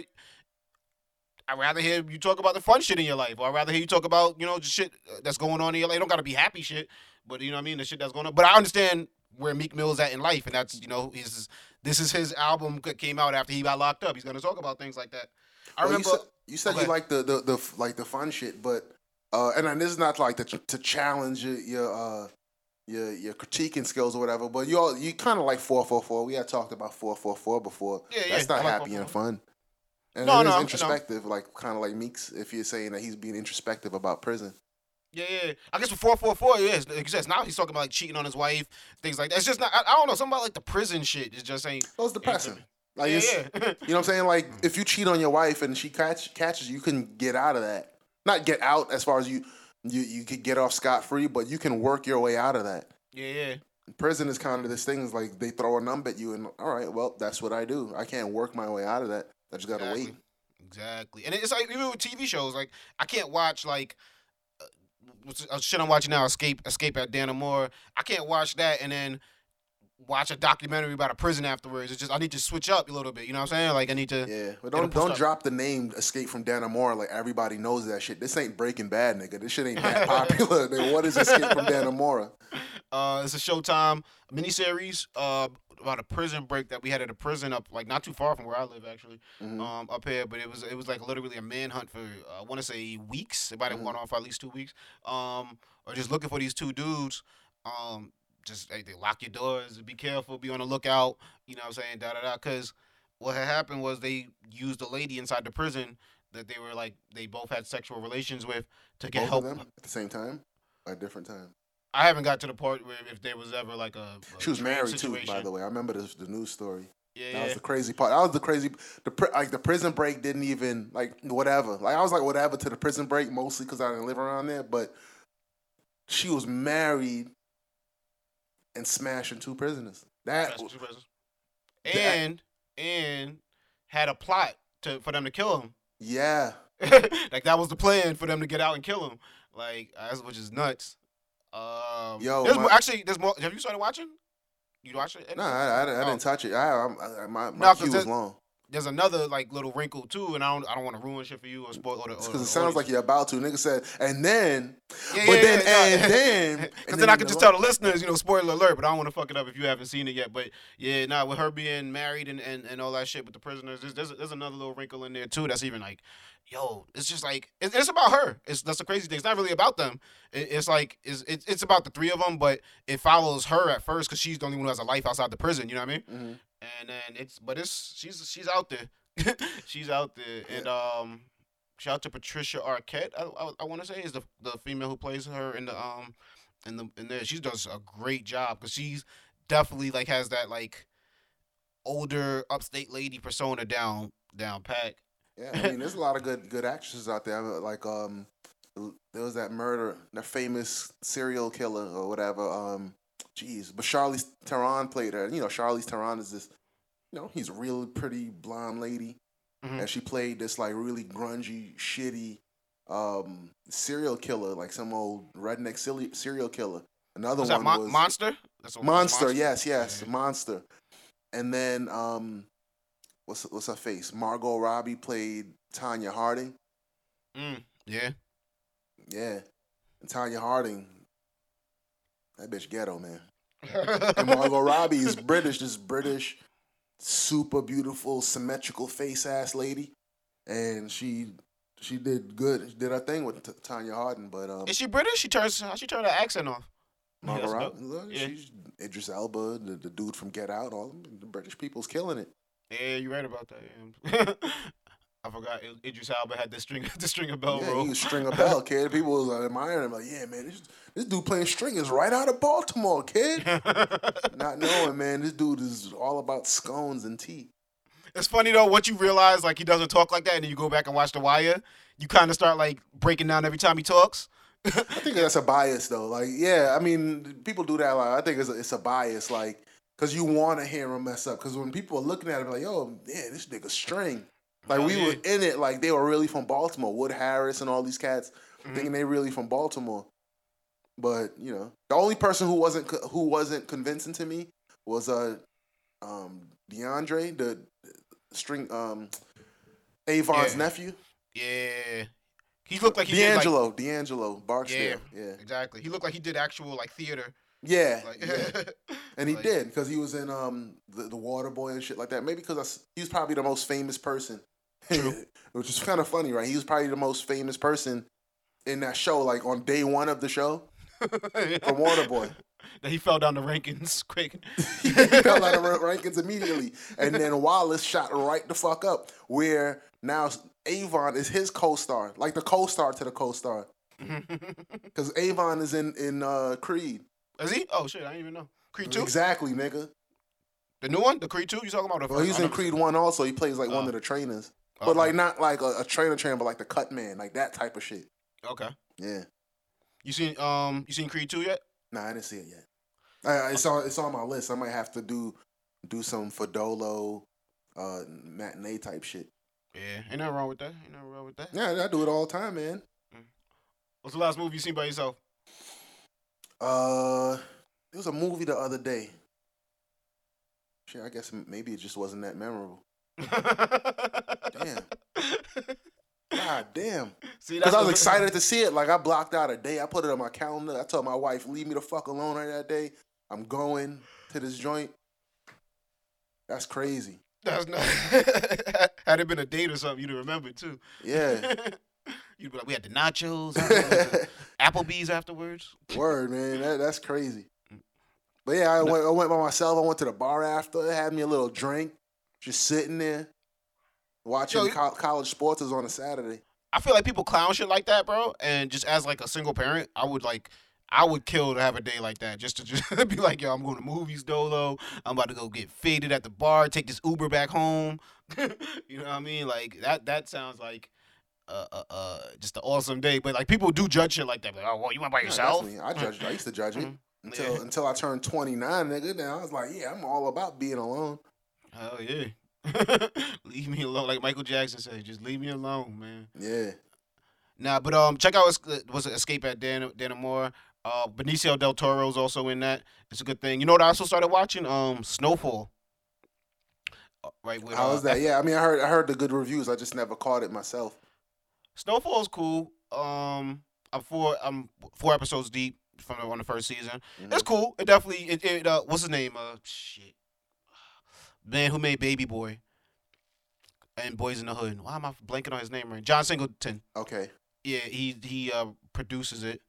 [SPEAKER 1] I'd rather hear you talk about the fun shit in your life, or I'd rather hear you talk about, you know, just shit that's going on in your life. It don't gotta be happy shit, but you know what I mean, the shit that's going on. But I understand where Meek Mill's at in life, and that's you know, his this is his album that came out after he got locked up. He's gonna talk about things like that. I
[SPEAKER 3] Well,
[SPEAKER 1] remember.
[SPEAKER 3] you said you, said you like the, the the like the fun shit, but uh, and then this is not like to, to challenge your your uh, your your critiquing skills or whatever. But you all you kind of like four four four. We had talked about four four four before.
[SPEAKER 1] Yeah,
[SPEAKER 3] That's
[SPEAKER 1] yeah,
[SPEAKER 3] not
[SPEAKER 1] like
[SPEAKER 3] happy and fun. And
[SPEAKER 1] No,
[SPEAKER 3] it is
[SPEAKER 1] no, I know.
[SPEAKER 3] introspective, like kind of like Meeks. If you're saying that he's being introspective about prison,
[SPEAKER 1] Yeah, yeah. I guess with four four four, yes. Said, now he's talking about like cheating on his wife, things like that. It's just not. I, I don't know. Something about like the prison shit is just ain't.
[SPEAKER 3] those depressing. Like
[SPEAKER 1] yeah, yeah.
[SPEAKER 3] You know what I'm saying? Like if you cheat on your wife and she catch, catches you, you can get out of that. Not get out as far as you you you could get off scot free, but you can work your way out of that.
[SPEAKER 1] yeah, yeah.
[SPEAKER 3] Prison is kind of this thing is like they throw a number at you and all right, well that's what I do. I can't work my way out of that. I just gotta
[SPEAKER 1] Exactly.
[SPEAKER 3] wait.
[SPEAKER 1] Exactly. And it's like even with TV shows, like I can't watch like uh, what's uh, shit I'm watching now, Escape Escape at Dannemora. I can't watch that and then watch a documentary about a prison afterwards. It's just I need to switch up a little bit. You know what I'm saying? Like I need to.
[SPEAKER 3] Yeah, but don't don't
[SPEAKER 1] up.
[SPEAKER 3] drop the name Escape from Dannemora like everybody knows that shit. This ain't Breaking Bad, nigga. This shit ain't that popular. then what is Escape from Dannemora?
[SPEAKER 1] Uh, it's a Showtime miniseries uh, about a prison break that we had at a prison up like not too far from where I live actually.
[SPEAKER 3] Mhm.
[SPEAKER 1] um, up here, but it was it was like literally a manhunt for uh, I want to say weeks. It might have
[SPEAKER 3] Mhm.
[SPEAKER 1] went on for at least two weeks. Um, or just looking for these two dudes. Um, just hey, they lock your doors. Be careful. Be on the lookout. You know what I'm saying? Da da da. Because what had happened was they used a lady inside the prison that they were like they both had sexual relations with to get
[SPEAKER 3] Both
[SPEAKER 1] help.
[SPEAKER 3] them at the same time, at a different time.
[SPEAKER 1] I haven't got to the part where if there was ever like a, a
[SPEAKER 3] She was married too, by the way. I remember this, the news story.
[SPEAKER 1] Yeah, yeah.
[SPEAKER 3] That
[SPEAKER 1] yeah.
[SPEAKER 3] was the crazy part. That was the crazy. The like the prison break didn't even like whatever. Like I was like whatever to the prison break mostly because I didn't live around there. But she was married and smashing two prisoners. That
[SPEAKER 1] two prisons.
[SPEAKER 3] that-
[SPEAKER 1] And and had a plot to for them to kill him.
[SPEAKER 3] yeah.
[SPEAKER 1] like that was the plan for them to get out and kill him. Like that's which is nuts. Um,
[SPEAKER 3] Yo,
[SPEAKER 1] there's
[SPEAKER 3] my-
[SPEAKER 1] more, actually there's more. Have you started watching? You watch it?
[SPEAKER 3] No, I, I, I
[SPEAKER 1] Oh.
[SPEAKER 3] didn't touch it. I, I, I my my
[SPEAKER 1] No,
[SPEAKER 3] queue was
[SPEAKER 1] that-
[SPEAKER 3] long.
[SPEAKER 1] There's another like little wrinkle too, and I don't I don't want to ruin shit for you or spoil or
[SPEAKER 3] Because it sounds like you're about to. Nigga said, and then,
[SPEAKER 1] Yeah,
[SPEAKER 3] but
[SPEAKER 1] yeah,
[SPEAKER 3] then,
[SPEAKER 1] yeah,
[SPEAKER 3] and then,
[SPEAKER 1] Because
[SPEAKER 3] and
[SPEAKER 1] then I could
[SPEAKER 3] the
[SPEAKER 1] just tell the listeners, you know, spoiler alert, but I don't want to fuck it up if you haven't seen it yet. But yeah, nah, with her being married and, and, and all that shit with the prisoners, there's, there's there's another little wrinkle in there too. That's even like, yo, it's just like it's, it's about her. It's that's the crazy thing. It's not really about them. It, it's like it's, it's it's about the three of them, but it follows her at first because she's the only one who has a life outside the prison. You know what I mean?
[SPEAKER 3] Mhm.
[SPEAKER 1] And then it's but it's she's she's out there. she's out there, and um. Shout out to Patricia Arquette. I, I, I want to say is the the female who plays her in the um in the in there. She does a great job because she's definitely like has that like older upstate lady persona down down pat.
[SPEAKER 3] Yeah, I mean, there's a lot of good good actresses out there. Like, um, there was that murder, that famous serial killer or whatever. Um, Jeez, but Charlize Theron played her. You know, Charlize Theron is this. You know, he's a really pretty blonde lady,
[SPEAKER 1] Mhm.
[SPEAKER 3] and she played this like really grungy, shitty um serial killer, like some old redneck silly, serial killer. Another
[SPEAKER 1] Was
[SPEAKER 3] one
[SPEAKER 1] Mon-
[SPEAKER 3] was
[SPEAKER 1] Monster? That's what-
[SPEAKER 3] Monster, yes, yes,
[SPEAKER 1] Yeah.
[SPEAKER 3] Monster. And then um what's what's her face? Margot Robbie played Tonya Harding.
[SPEAKER 1] Mm, yeah.
[SPEAKER 3] Yeah. And Tonya Harding, that bitch ghetto, man. And Margot Robbie is British, this British, super beautiful, symmetrical face ass lady. And she she did good. She did her thing with T- Tonya Harding, but um
[SPEAKER 1] Is she British? She turns. She turn her accent off?
[SPEAKER 3] Margot
[SPEAKER 1] that's
[SPEAKER 3] Robbie,
[SPEAKER 1] dope.
[SPEAKER 3] look,
[SPEAKER 1] Yeah.
[SPEAKER 3] she's Idris Elba, the, the dude from Get Out, all the British people's killing it.
[SPEAKER 1] Yeah, you're right about that. I forgot Idris Elba had the string, the stringer bell
[SPEAKER 3] yeah,
[SPEAKER 1] roll.
[SPEAKER 3] he was string a bell, kid. People was uh, admiring him, like, yeah, man, this, this dude playing string is right out of Baltimore, kid. Not knowing, man, this dude is all about scones and tea.
[SPEAKER 1] it's funny though. Once you realize like he doesn't talk like that, and then you go back and watch The Wire, you kind of start like breaking down every time he talks.
[SPEAKER 3] I think that's a bias, though. Like, yeah, I mean, people do that. Like, I think it's a, it's a bias, like, because you want to hear him mess up. Because when people are looking at it, like, yo, yeah, this nigga string. Like,
[SPEAKER 1] Oh,
[SPEAKER 3] we
[SPEAKER 1] yeah.
[SPEAKER 3] were in it, like, they were really from Baltimore. Wood Harris and all these cats
[SPEAKER 1] Mhm.
[SPEAKER 3] thinking they really from Baltimore. But you know, the only person who wasn't co- who wasn't convincing to me was uh, um, DeAndre, the string, um, Avon's
[SPEAKER 1] Yeah.
[SPEAKER 3] nephew,
[SPEAKER 1] Yeah, he looked like he did like,
[SPEAKER 3] D'Angelo, D'Angelo Barksdale. Yeah,
[SPEAKER 1] exactly. He looked like he did actual like theater.
[SPEAKER 3] yeah,
[SPEAKER 1] Like,
[SPEAKER 3] yeah. And he
[SPEAKER 1] Like-
[SPEAKER 3] did because he was in um the, the Water Boy and shit like that. Maybe because he was probably the most famous person. which is kind of funny, right? He was probably the most famous person in that show, like on day one of the show from Water Boy.
[SPEAKER 1] That he fell down the rankings quick.
[SPEAKER 3] he fell of ra- rankings immediately, and then Wallace shot right the fuck up. Where now Avon is his co-star, like the co-star to the co-star, because Avon is in in uh, Creed.
[SPEAKER 1] Is he? Oh shit, I didn't even know. Creed two,
[SPEAKER 3] Exactly, nigga.
[SPEAKER 1] the new one, the Creed two. You talking about the
[SPEAKER 3] Well,
[SPEAKER 1] first?
[SPEAKER 3] he's in Creed One also. He plays like one
[SPEAKER 1] Oh.
[SPEAKER 3] of the trainers,
[SPEAKER 1] Okay.
[SPEAKER 3] but like not like a, a trainer trainer, but like the cut man, like that type of shit.
[SPEAKER 1] okay.
[SPEAKER 3] Yeah.
[SPEAKER 1] You seen um you seen Creed two yet?
[SPEAKER 3] Nah, I didn't see it yet. Uh, it's on it's on my list. I might have to do do some Fodolo, uh, matinee type shit.
[SPEAKER 1] Yeah, ain't nothing wrong with that. Ain't nothing wrong with that.
[SPEAKER 3] Yeah, I do it all the time, man.
[SPEAKER 1] What's the last movie you seen by yourself?
[SPEAKER 3] Uh, it was a movie the other day. Shit, I guess maybe it just wasn't that memorable. Damn. God damn.
[SPEAKER 1] See,
[SPEAKER 3] Because I was excited to see it. Like I blocked out a day. I put it on my calendar. I told my wife, leave me the fuck alone right that day. I'm going to this joint. That's crazy.
[SPEAKER 1] That's not. Had it been a date or something, you'd have remembered too.
[SPEAKER 3] Yeah.
[SPEAKER 1] you'd be like, we had the nachos, afterwards, Applebee's afterwards.
[SPEAKER 3] Word, man. That, that's crazy. Mm. But yeah, I went, I went by myself. I went to the bar after. Had me a little drink. Just sitting there. Watching
[SPEAKER 1] Yo,
[SPEAKER 3] col- college sports is on a Saturday.
[SPEAKER 1] I feel like people clown shit like that, bro. And just as like a single parent, I would like, I would kill to have a day like that. Just to just be like, yo, I'm going to movies, dolo. I'm about to go get faded at the bar, take this Uber back home. you know what I mean? Like that. That sounds like. Uh, uh, uh, just an awesome day, but like people do judge shit like that. Like, oh, well, you went by yourself.
[SPEAKER 3] I judged. I used to judge it
[SPEAKER 1] Mhm.
[SPEAKER 3] until
[SPEAKER 1] Yeah.
[SPEAKER 3] until I turned 29, nigga. Then I was like, yeah, I'm all about being alone.
[SPEAKER 1] Hell yeah. leave me alone, like Michael Jackson said. Just leave me alone, man.
[SPEAKER 3] Yeah.
[SPEAKER 1] Nah, but um, check out was Escape at Dan Dannemora. Uh, Benicio del Toro's also in that. It's a good thing. You know what I also started watching? Um, Snowfall. Uh, Right with
[SPEAKER 3] How
[SPEAKER 1] uh,
[SPEAKER 3] was that? Yeah, I mean, I heard I heard the good reviews. I just never caught it myself.
[SPEAKER 1] Snowfall's cool. Um, I'm four. I'm four episodes deep from the, on the first season.
[SPEAKER 3] Mhm.
[SPEAKER 1] It's cool. It definitely. It, it uh, what's his name? Uh, shit. Man who made Baby Boy. And Boys in the Hood. Why am I blanking on his name right? John Singleton.
[SPEAKER 3] Okay.
[SPEAKER 1] Yeah, he he uh, produces it.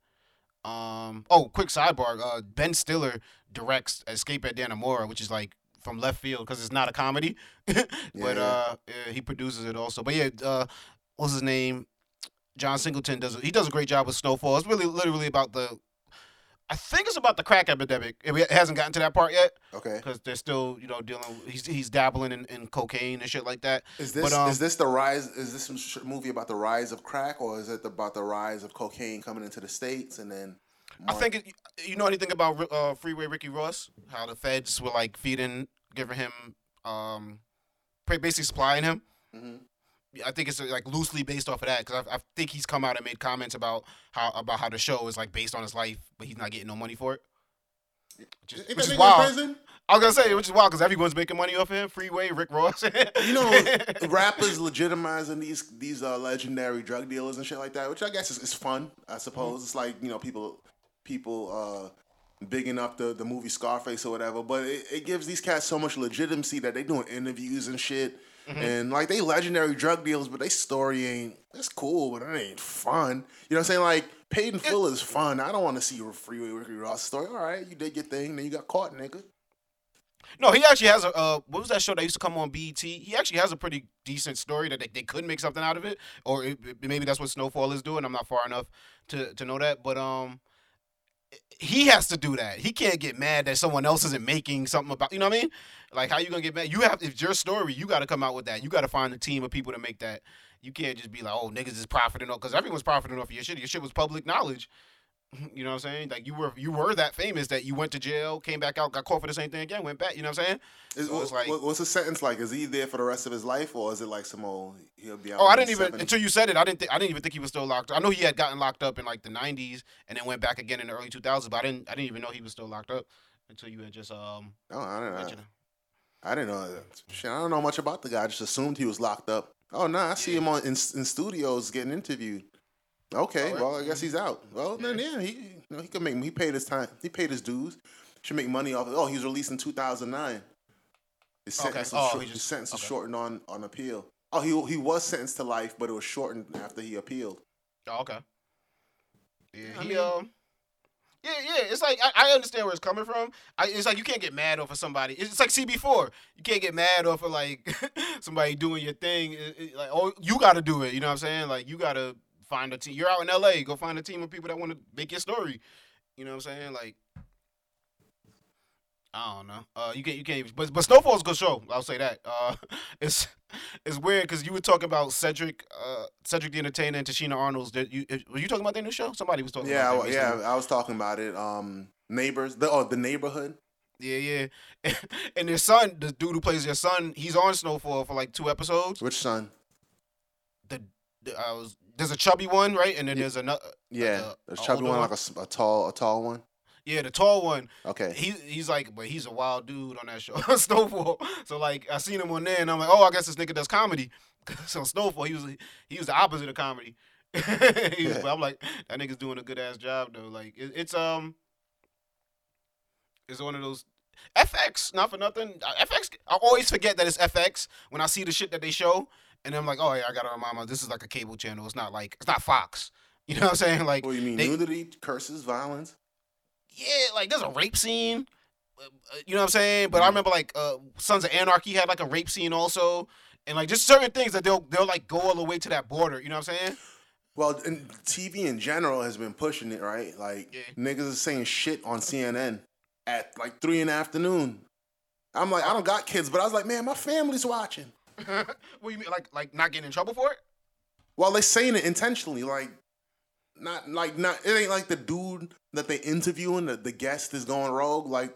[SPEAKER 1] Um. Oh, quick sidebar. Uh, Ben Stiller directs Escape at Dannemora, which is like from left field because it's not a comedy, but
[SPEAKER 3] Yeah.
[SPEAKER 1] uh, yeah, he produces it also. But yeah, uh, what's his name? John Singleton does. He does a great job with Snowfall. It's really literally about the. I think it's about the crack epidemic. It hasn't gotten to that part yet
[SPEAKER 3] Okay.
[SPEAKER 1] because they're still, you know, dealing. He's he's dabbling in, in cocaine and shit like that.
[SPEAKER 3] Is this
[SPEAKER 1] But, um,
[SPEAKER 3] is this the rise? Is this some sh- movie about the rise of crack, or is it about the rise of cocaine coming into the states and then
[SPEAKER 1] I think it, you know anything about uh, Freeway Ricky Ross? How the feds were like feeding, giving him, um, basically supplying him.
[SPEAKER 3] Mhm.
[SPEAKER 1] I think it's like loosely based off of that because I, I think he's come out and made comments about how about how the show is like based on his life, but he's not getting no money for it. Which is, which is wild. I was gonna say, which is wild because everyone's making money off of him. Freeway, Rick Ross.
[SPEAKER 3] You know, rappers legitimizing these these uh, legendary drug dealers and shit like that, which I guess is, is fun. I suppose it's like you know people people uh, bigging up the the movie Scarface or whatever, but it, it gives these cats so much legitimacy that they doing interviews and shit. And like they legendary drug dealers, but they story ain't it's cool, but it ain't fun. You know what I'm saying? Like paid in full is fun. I don't want to see your freeway Ricky Ross story. All right, you did your thing, then you got caught, nigga.
[SPEAKER 1] No, he actually has a. Uh, what was that show that used to come on BET? He actually has a pretty decent story that they, they could make something out of it, or it, it- maybe that's what Snowfall is doing. I'm not far enough to to know that, but um, he has to do that. He can't get mad that someone else isn't making something about. You know what I mean? Like how you gonna get mad? You have if your story, you got to come out with that. You got to find a team of people to make that. You can't just be like, oh, niggas is profiting off because everyone's profiting off of your shit. Your shit was public knowledge. You know what I'm saying? Like you were you were that famous that you went to jail, came back out, got caught for the same thing again, went back. You know what I'm saying?
[SPEAKER 3] Is,
[SPEAKER 1] So like-
[SPEAKER 3] what's the sentence like? Is he there for the rest of his life, or is it like some old he'll be out?
[SPEAKER 1] Oh, I didn't even
[SPEAKER 3] 70?
[SPEAKER 1] until you said it. I didn't. Think, I didn't even think he was still locked. up. I know he had gotten locked up in like the '90s and then went back again in the early 2000s. But I didn't. I didn't even know he was still locked up until you had just um
[SPEAKER 3] No, I didn't.
[SPEAKER 1] mentioned.
[SPEAKER 3] I, I didn't know. Shit, I don't know much about the guy. I just assumed he was locked up. Oh no, I see
[SPEAKER 1] Yeah.
[SPEAKER 3] him on in, in studios getting interviewed. Okay,
[SPEAKER 1] Oh,
[SPEAKER 3] well I guess he's out. Well then yeah, he you know, he could make he paid his time. He paid his dues. Should make money off. of Oh, he was released in 2009. His
[SPEAKER 1] Okay.
[SPEAKER 3] sentence,
[SPEAKER 1] Oh,
[SPEAKER 3] was, short,
[SPEAKER 1] he
[SPEAKER 3] his
[SPEAKER 1] just-
[SPEAKER 3] sentence was
[SPEAKER 1] okay.
[SPEAKER 3] shortened on on appeal. Oh, he he was sentenced to life, but it was shortened after he appealed.
[SPEAKER 1] Oh, okay. Yeah, he
[SPEAKER 3] mean-
[SPEAKER 1] um. Yeah, yeah. It's like I, I understand where it's coming from. I, it's like you can't get mad off of somebody. It's like CB4. You can't get mad off of like somebody doing your thing. It- it- like oh, you got to do it. You know what I'm saying? Like you got to find a team. You're out in LA. Go find a team of people that want to make your story. You know what I'm saying? Like I don't know. Uh, you can't. You can't. But but Snowfall's a good show. I'll say that. Uh, it's it's weird because you were talking about Cedric, uh, Cedric the Entertainer and Tichina Arnold's. Did you were you talking about their new show? Somebody was talking.
[SPEAKER 3] Yeah,
[SPEAKER 1] about
[SPEAKER 3] I- yeah. I was talking about it. Um, neighbors, the oh the neighborhood.
[SPEAKER 1] yeah, yeah. and their son, the dude who plays their son, he's on Snowfall for like two episodes.
[SPEAKER 3] Which son?
[SPEAKER 1] I was there's a chubby one, right? And then there's another.
[SPEAKER 3] Yeah,
[SPEAKER 1] a-
[SPEAKER 3] there's
[SPEAKER 1] a
[SPEAKER 3] chubby one,
[SPEAKER 1] one?
[SPEAKER 3] like a tall, a tall one.
[SPEAKER 1] Yeah, the tall one.
[SPEAKER 3] Okay.
[SPEAKER 1] He he's like, but he's a wild dude on that show, Snowfall. So like, I seen him on there, and I'm like, oh, I guess this nigga does comedy. so Snowfall, he was he was the opposite of comedy.
[SPEAKER 3] Yeah.
[SPEAKER 1] but I'm like, that nigga's doing a good ass job though. Like, it, it's um, it's one of those FX. Not for nothing. uh, FX. I always forget that it's FX when I see the shit that they show, and I'm like, oh yeah, I gotta remind myself this is like a cable channel. It's not like it's not Fox. You know what I'm saying? Like,
[SPEAKER 3] What do you mean?
[SPEAKER 1] they-
[SPEAKER 3] Nudity, curses, violence.
[SPEAKER 1] yeah, like there's a rape scene. uh, You know what I'm saying? But I remember like uh, Sons of Anarchy had like a rape scene also, and like just certain things that they'll they'll like go all the way to that border. You know what I'm saying?
[SPEAKER 3] Well, and TV in general has been pushing it, right? Like
[SPEAKER 1] Yeah.
[SPEAKER 3] niggas are saying shit on CNN at like three in the afternoon. I'm like, I don't got kids, but I was like, man, my family's watching.
[SPEAKER 1] what do you mean? Like like not getting in trouble for it?
[SPEAKER 3] Well, they're saying it intentionally, like not like not. It ain't like the dude that they interviewing, the, the guest is going rogue. Like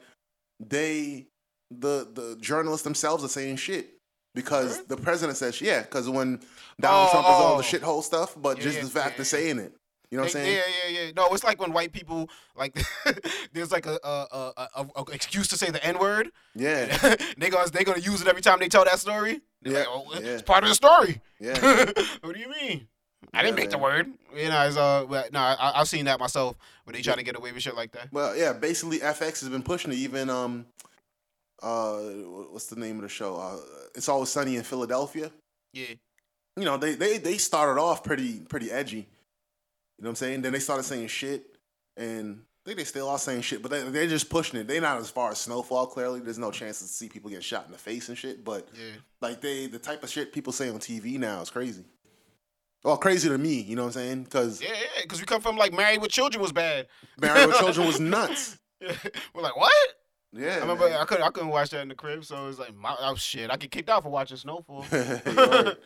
[SPEAKER 3] they, the the journalists themselves are saying shit because the president says, yeah, because when Donald
[SPEAKER 1] Oh,
[SPEAKER 3] Trump is all
[SPEAKER 1] oh.
[SPEAKER 3] the shithole stuff, but
[SPEAKER 1] Yeah,
[SPEAKER 3] just the fact
[SPEAKER 1] yeah,
[SPEAKER 3] of saying it, you know what I'm saying?
[SPEAKER 1] Yeah, yeah, yeah. No, it's like when white people like there's like a a, a, a, a excuse to say the n word.
[SPEAKER 3] Yeah,
[SPEAKER 1] they gonna they gonna use it every time they tell that story. They're
[SPEAKER 3] Yeah,
[SPEAKER 1] like, oh,
[SPEAKER 3] yeah.
[SPEAKER 1] it's part of the story.
[SPEAKER 3] yeah.
[SPEAKER 1] what do you mean? I didn't
[SPEAKER 3] Yeah,
[SPEAKER 1] make the word. You know, it's, uh, but, no, I, I've seen that myself, But they try to get away with shit like that.
[SPEAKER 3] Well, yeah, basically FX has been pushing it. Even um, uh, what's the name of the show? Uh, it's always sunny in Philadelphia.
[SPEAKER 1] Yeah,
[SPEAKER 3] You know, they they they started off pretty pretty edgy. You know what I'm saying? Then they started saying shit, and I think they still are saying shit, but they, they're just pushing it. They're not as far as Snowfall. Clearly, there's no chance to see people get shot in the face and shit. But
[SPEAKER 1] yeah.
[SPEAKER 3] like they, the type of shit people say on TV now is crazy. Well, crazy to me. You know what I'm saying? Because
[SPEAKER 1] Yeah, yeah, because we come from like Married with Children was bad.
[SPEAKER 3] Married with Children was nuts.
[SPEAKER 1] We're like, what?
[SPEAKER 3] Yeah,
[SPEAKER 1] I remember
[SPEAKER 3] man.
[SPEAKER 1] I couldn't I couldn't watch that in the crib, so it was like, my, oh shit, I get kicked out for watching Snowfall.
[SPEAKER 3] Word.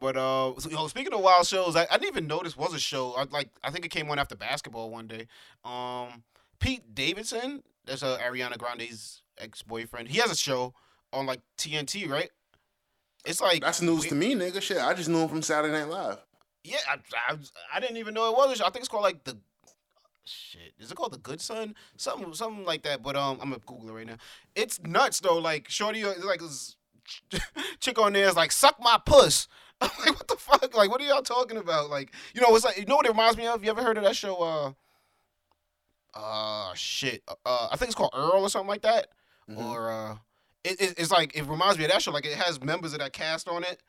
[SPEAKER 1] But uh, so, yo, speaking of wild shows, I, I didn't even know this was a show. I like I think it came on after basketball one day. Um, Pete Davidson, that's uh, Ariana Grande's ex boyfriend. He has a show on like TNT, right? It's like
[SPEAKER 3] That's news
[SPEAKER 1] we-
[SPEAKER 3] to me, nigga. Shit, I just knew him from Saturday Night Live.
[SPEAKER 1] Yeah, I, I, I didn't even know it was a show. I think it's called like the shit. Is it called the Good Son? Something, something like that. But um, I'm gonna Google it right now. It's nuts though. Like Shorty, uh, like chick on there is like suck my puss. I'm like, what the fuck? Like, what are y'all talking about? Like, you know, it's like, you know what it reminds me of? You ever heard of that show? Uh, uh, shit. Uh, I think it's called Earl or something like that.
[SPEAKER 3] Mhm.
[SPEAKER 1] Or uh, it, it, it's like it reminds me of that show. Like, it has members of that cast on it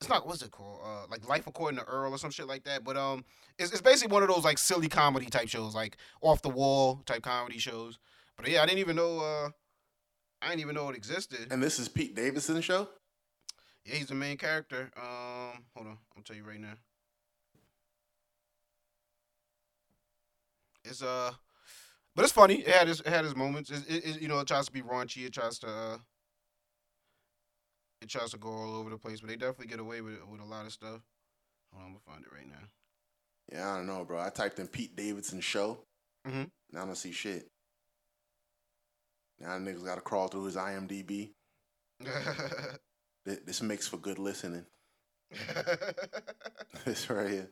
[SPEAKER 1] it's not what's it called? Uh, like Life According to Earl or some shit like that. But um, it's, it's basically one of those like silly comedy type shows, like off the wall type comedy shows. But yeah, I didn't even know. Uh, I didn't even know it existed.
[SPEAKER 3] And this is Pete Davidson's show.
[SPEAKER 1] Yeah, he's the main character. Um, hold on, I'll tell you right now. It's uh, but it's funny. It had his it had his moments. It, it, it- you know it tries to be raunchy. It tries to uh, it tries to go all over the place. But they definitely get away with with a lot of stuff. Hold on, I'm gonna find it right now.
[SPEAKER 3] Yeah, I don't know, bro. I typed in Pete Davidson show.
[SPEAKER 1] Mhm.
[SPEAKER 3] Now I don't see shit. Now niggas got to crawl through his IMDb. This makes for good listening. This right here.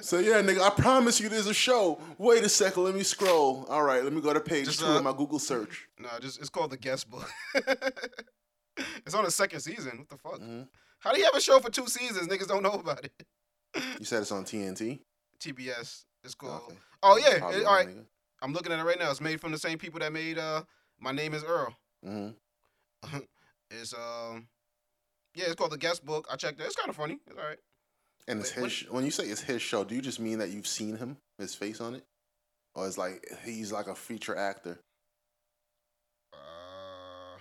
[SPEAKER 3] So yeah, nigga, I promise you there's a show. Wait a second, let me scroll. All right, let me go to page
[SPEAKER 1] Just,
[SPEAKER 3] two
[SPEAKER 1] uh,
[SPEAKER 3] of my Google search.
[SPEAKER 1] no, just it's called the guest book. it's on the second season. What the fuck?
[SPEAKER 3] Mhm.
[SPEAKER 1] How do you have a show for two seasons? Niggas don't know about it.
[SPEAKER 3] You said it's on TNT.
[SPEAKER 1] TBS. It's called.
[SPEAKER 3] Okay.
[SPEAKER 1] Oh yeah. It- all right.
[SPEAKER 3] nigga.
[SPEAKER 1] I'm looking at it right now. It's made from the same people that made uh My Name is Earl.
[SPEAKER 3] Mhm.
[SPEAKER 1] It's um yeah, it's called the guest book. I checked it. It's kind of funny. It's all right.
[SPEAKER 3] And it's
[SPEAKER 1] Wait,
[SPEAKER 3] his. sh- When you say it's his show, do you just mean that you've seen him, his face on it, or it's like he's like a feature actor?
[SPEAKER 1] Uh,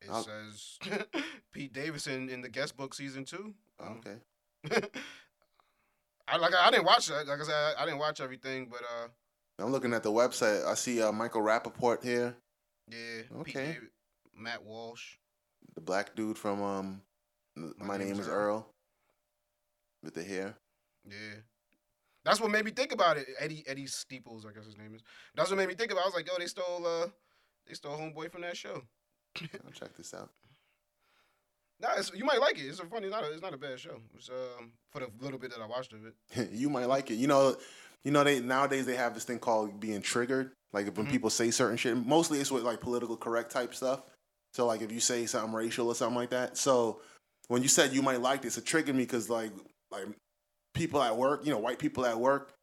[SPEAKER 1] it
[SPEAKER 3] I'll-
[SPEAKER 1] says Pete Davidson in the guest book season two. Um,
[SPEAKER 3] Okay.
[SPEAKER 1] I like I didn't watch that. Like I said, I, I didn't watch everything, but uh,
[SPEAKER 3] I'm looking at the website. I see uh, Michael Rapaport here,
[SPEAKER 1] yeah. Pete
[SPEAKER 3] Okay.
[SPEAKER 1] David, Matt Walsh.
[SPEAKER 3] the black dude from um, My, Name, is Earl, with the hair.
[SPEAKER 1] Yeah. That's what made me think about it. Eddie Eddie Steeples, I guess his name is. That's what made me think about. it. I was like, yo, they stole uh, they stole homeboy from that show.
[SPEAKER 3] I'll check this out.
[SPEAKER 1] Nah, it's, you might like it. It's a funny. Not a, it's not a bad show. It's um for the little bit that I watched of it.
[SPEAKER 3] you might like it. You know, you know they nowadays they have this thing called being triggered. Like when
[SPEAKER 1] Mhm.
[SPEAKER 3] people say certain shit, mostly it's with like political correct type stuff. So like if you say something racial or something like that. So when you said you might like this, it triggered me because like like people at work, you know, white people at work,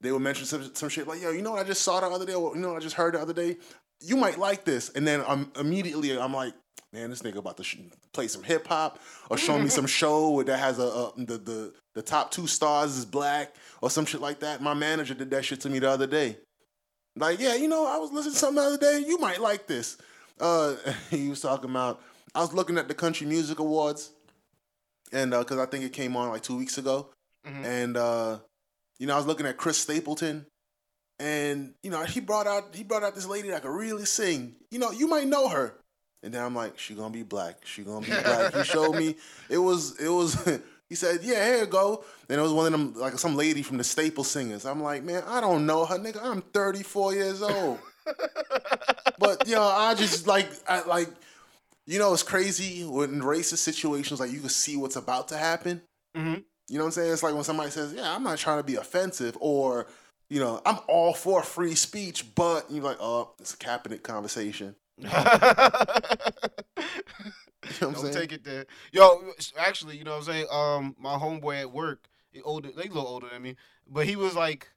[SPEAKER 3] they would mention some some shit like, yo, you know what I just saw the other day, or, you know what I just heard the other day. You might like this, and then um, immediately I'm like, man, this nigga about to sh- play some hip hop or show me some show that has a, a the the the top two stars is black or some shit like that. My manager did that shit to me the other day. Like, yeah, you know, I was listening to something the other day. You might like this. Uh, he was talking about. I was looking at the Country Music Awards, and because I think it came on like two weeks ago,
[SPEAKER 1] Mhm.
[SPEAKER 3] and uh, you know, I was looking at Chris Stapleton, and you know, he brought out he brought out this lady that could really sing. You know, you might know her. And then I'm like, she gonna be black. She gonna be black. he showed me. It was it was. he said, yeah, here you go. And it was one of them like some lady from the Staple Singers. I'm like, man, I don't know her, nigga. I'm 34 years old. but you know, I just like I like. You know, it's crazy when racist situations like you can see what's about to happen.
[SPEAKER 1] Mhm.
[SPEAKER 3] You know what I'm saying? It's like when somebody says, "Yeah, I'm not trying to be offensive," or you know, I'm all for free speech, but you're like, "Oh, it's a Kaepernick conversation." You know what I'm
[SPEAKER 1] Don't
[SPEAKER 3] saying?
[SPEAKER 1] take it there. Yo, actually, you know what I'm saying? Um, my homeboy at work, he older, they a little older than me, but he was like,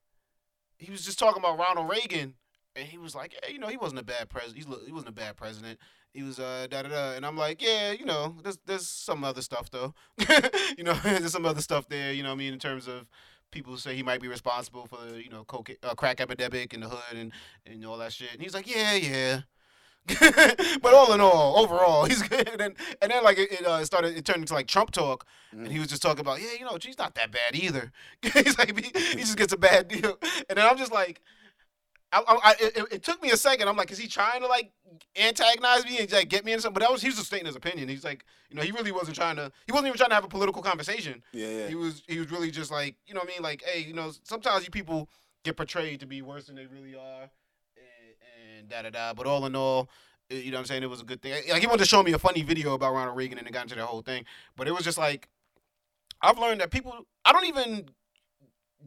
[SPEAKER 1] he was just talking about Ronald Reagan, and he was like, hey, you know, he wasn't a bad president. He's he wasn't a bad president. He was uh da da da, and I'm like, yeah, you know, there's there's some other stuff though, you know, there's some other stuff there. You know, what I mean, in terms of people say he might be responsible for the you know coke uh, crack epidemic in the hood and and all that shit. And he's like, yeah, yeah. but all in all, overall, he's good. And then, and then like it, it uh, started, it turned into like Trump talk, and he was just talking about, yeah, you know, she's not that bad either. he's like, he, he just gets a bad deal, and then I'm just like, I, I, I it, it took me a second. I'm like, is he trying to like antagonize me and like get me in something? But that was he was just stating his opinion. He's like, you know, he really wasn't trying to. He wasn't even trying to have a political conversation.
[SPEAKER 3] Yeah, yeah.
[SPEAKER 1] He was he was really just like, you know what I mean? Like, hey, you know, sometimes you people get portrayed to be worse than they really are, and, da da da. But all in all, you know what I'm saying? It was a good thing. Like he wanted to show me a funny video about Ronald Reagan and it got into the whole thing. But it was just like I've learned that people I don't even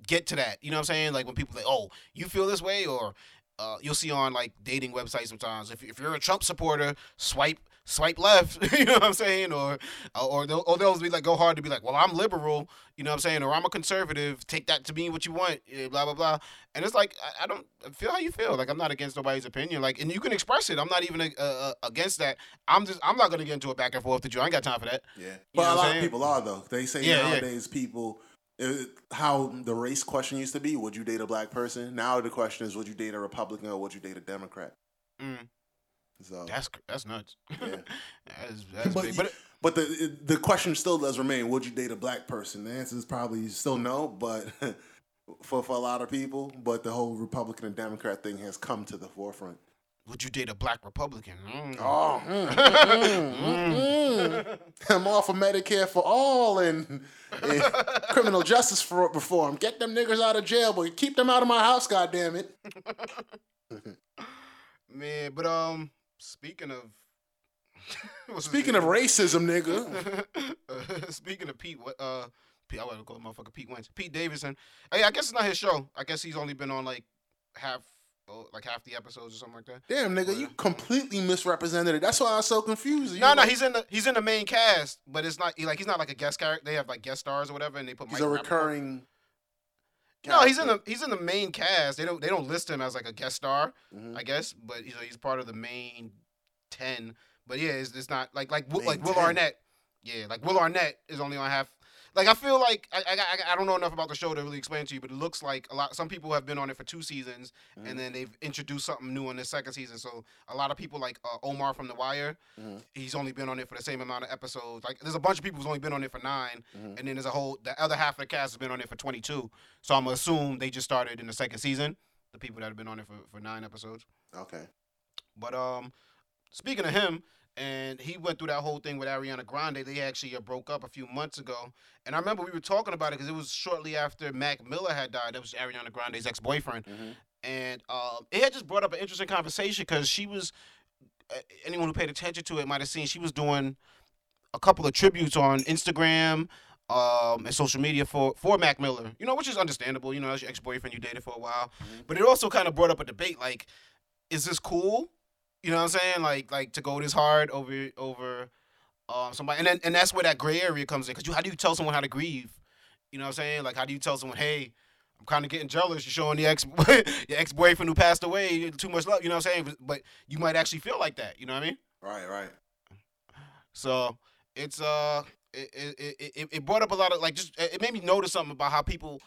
[SPEAKER 1] get to that. You know what I'm saying? Like when people say, "Oh, you feel this way," or uh, you'll see on like dating websites sometimes. If, if you're a Trump supporter, swipe swipe left. you know what I'm saying? Or or they'll, or they'll be like go hard to be like, well, I'm liberal. You know what I'm saying? Or I'm a conservative. Take that to mean what you want. eh, Blah blah blah. And it's like I, I don't feel how you feel. Like I'm not against nobody's opinion. Like and you can express it. I'm not even uh, uh, against that. I'm just I'm not gonna get into a back and forth with you. I ain't got time for that.
[SPEAKER 3] Yeah,
[SPEAKER 1] You
[SPEAKER 3] but a lot of people are though. They say
[SPEAKER 1] Yeah, yeah.
[SPEAKER 3] nowadays people, uh, how the race question used to be: Would you date a black person? Now the question is: Would you date a Republican or would you date a Democrat?
[SPEAKER 1] Mm,
[SPEAKER 3] So,
[SPEAKER 1] that's that's nuts.
[SPEAKER 3] Yeah.
[SPEAKER 1] that's, that's
[SPEAKER 3] but
[SPEAKER 1] big. But
[SPEAKER 3] but the the question still does remain: Would you date a black person? The answer is probably still no, but. For, for a lot of people, but the whole Republican and Democrat thing has come to the forefront.
[SPEAKER 1] would you date a black Republican? Mm.
[SPEAKER 3] Oh, mm, mm, mm. I'm all for Medicare for all and, and criminal justice for reform. Get them niggers out of jail, but keep them out of my house, goddamn it.
[SPEAKER 1] Man, but um, speaking of
[SPEAKER 3] Speaking of racism, nigga,
[SPEAKER 1] Uh, speaking of Pete, what uh, Pete, I want to call him motherfucker Pete Wentz. Pete Davidson. Hey, I guess it's not his show. I guess he's only been on like half, oh, like half the episodes or something like that.
[SPEAKER 3] damn nigga, you completely misrepresented it. That's why I was so confused. You
[SPEAKER 1] No, no,
[SPEAKER 3] like-
[SPEAKER 1] he's in the he's in the main cast, but it's not he, like he's not like a guest character. They have like guest stars or whatever, and they put
[SPEAKER 3] he's
[SPEAKER 1] Mike
[SPEAKER 3] a
[SPEAKER 1] Rapaport-
[SPEAKER 3] recurring.
[SPEAKER 1] No, he's in the he's in the main cast. They don't they don't list him as like a guest star,
[SPEAKER 3] Mhm.
[SPEAKER 1] I guess, but you know he's part of the main ten. But yeah, it's, it's not like like Will-
[SPEAKER 3] Main
[SPEAKER 1] like Will
[SPEAKER 3] 10.
[SPEAKER 1] Arnett. Yeah, like Will Arnett is only on half. Like I feel like I, I I- I don't know enough about the show to really explain to you, but it looks like a lot. Some people have been on it for two seasons,
[SPEAKER 3] Mhm.
[SPEAKER 1] and then they've introduced something new in the second season. So a lot of people like uh, Omar from The Wire,
[SPEAKER 3] Mhm.
[SPEAKER 1] he's only been on it for the same amount of episodes. Like there's a bunch of people who's only been on it for 9
[SPEAKER 3] Mhm.
[SPEAKER 1] and then there's a whole the other half of the cast has been on it for 22. So I'm gonna assume they just started in the second season. The people that have been on it for, for nine episodes.
[SPEAKER 3] Okay.
[SPEAKER 1] But um, speaking of him, and he went through that whole thing with Ariana Grande. They actually uh, broke up a few months ago, and I remember we were talking about it because it was shortly after Mac Miller had died. That was Ariana Grande's ex-boyfriend,
[SPEAKER 3] Mhm.
[SPEAKER 1] and um, it had just brought up an interesting conversation because she was. Uh, anyone who paid attention to it might have seen she was doing a couple of tributes on Instagram. Um, and social media for for Mac Miller, you know, which is understandable. You know, as your ex boyfriend you dated for a while,
[SPEAKER 3] Mhm.
[SPEAKER 1] but it also kind of brought up a debate like, is this cool? You know what I'm saying? Like like to go this hard over over um somebody, and then and that's where that gray area comes in. Cause you how do you tell someone how to grieve? You know what I'm saying? Like how do you tell someone, hey, I'm kind of getting jealous. You're showing the ex your ex boyfriend who passed away too much love. You know what I'm saying? But, you might actually feel like that. You know what I mean?
[SPEAKER 3] Right. Right.
[SPEAKER 1] So it's uh it it, it, it- it brought up a lot of like just it made me notice something about how people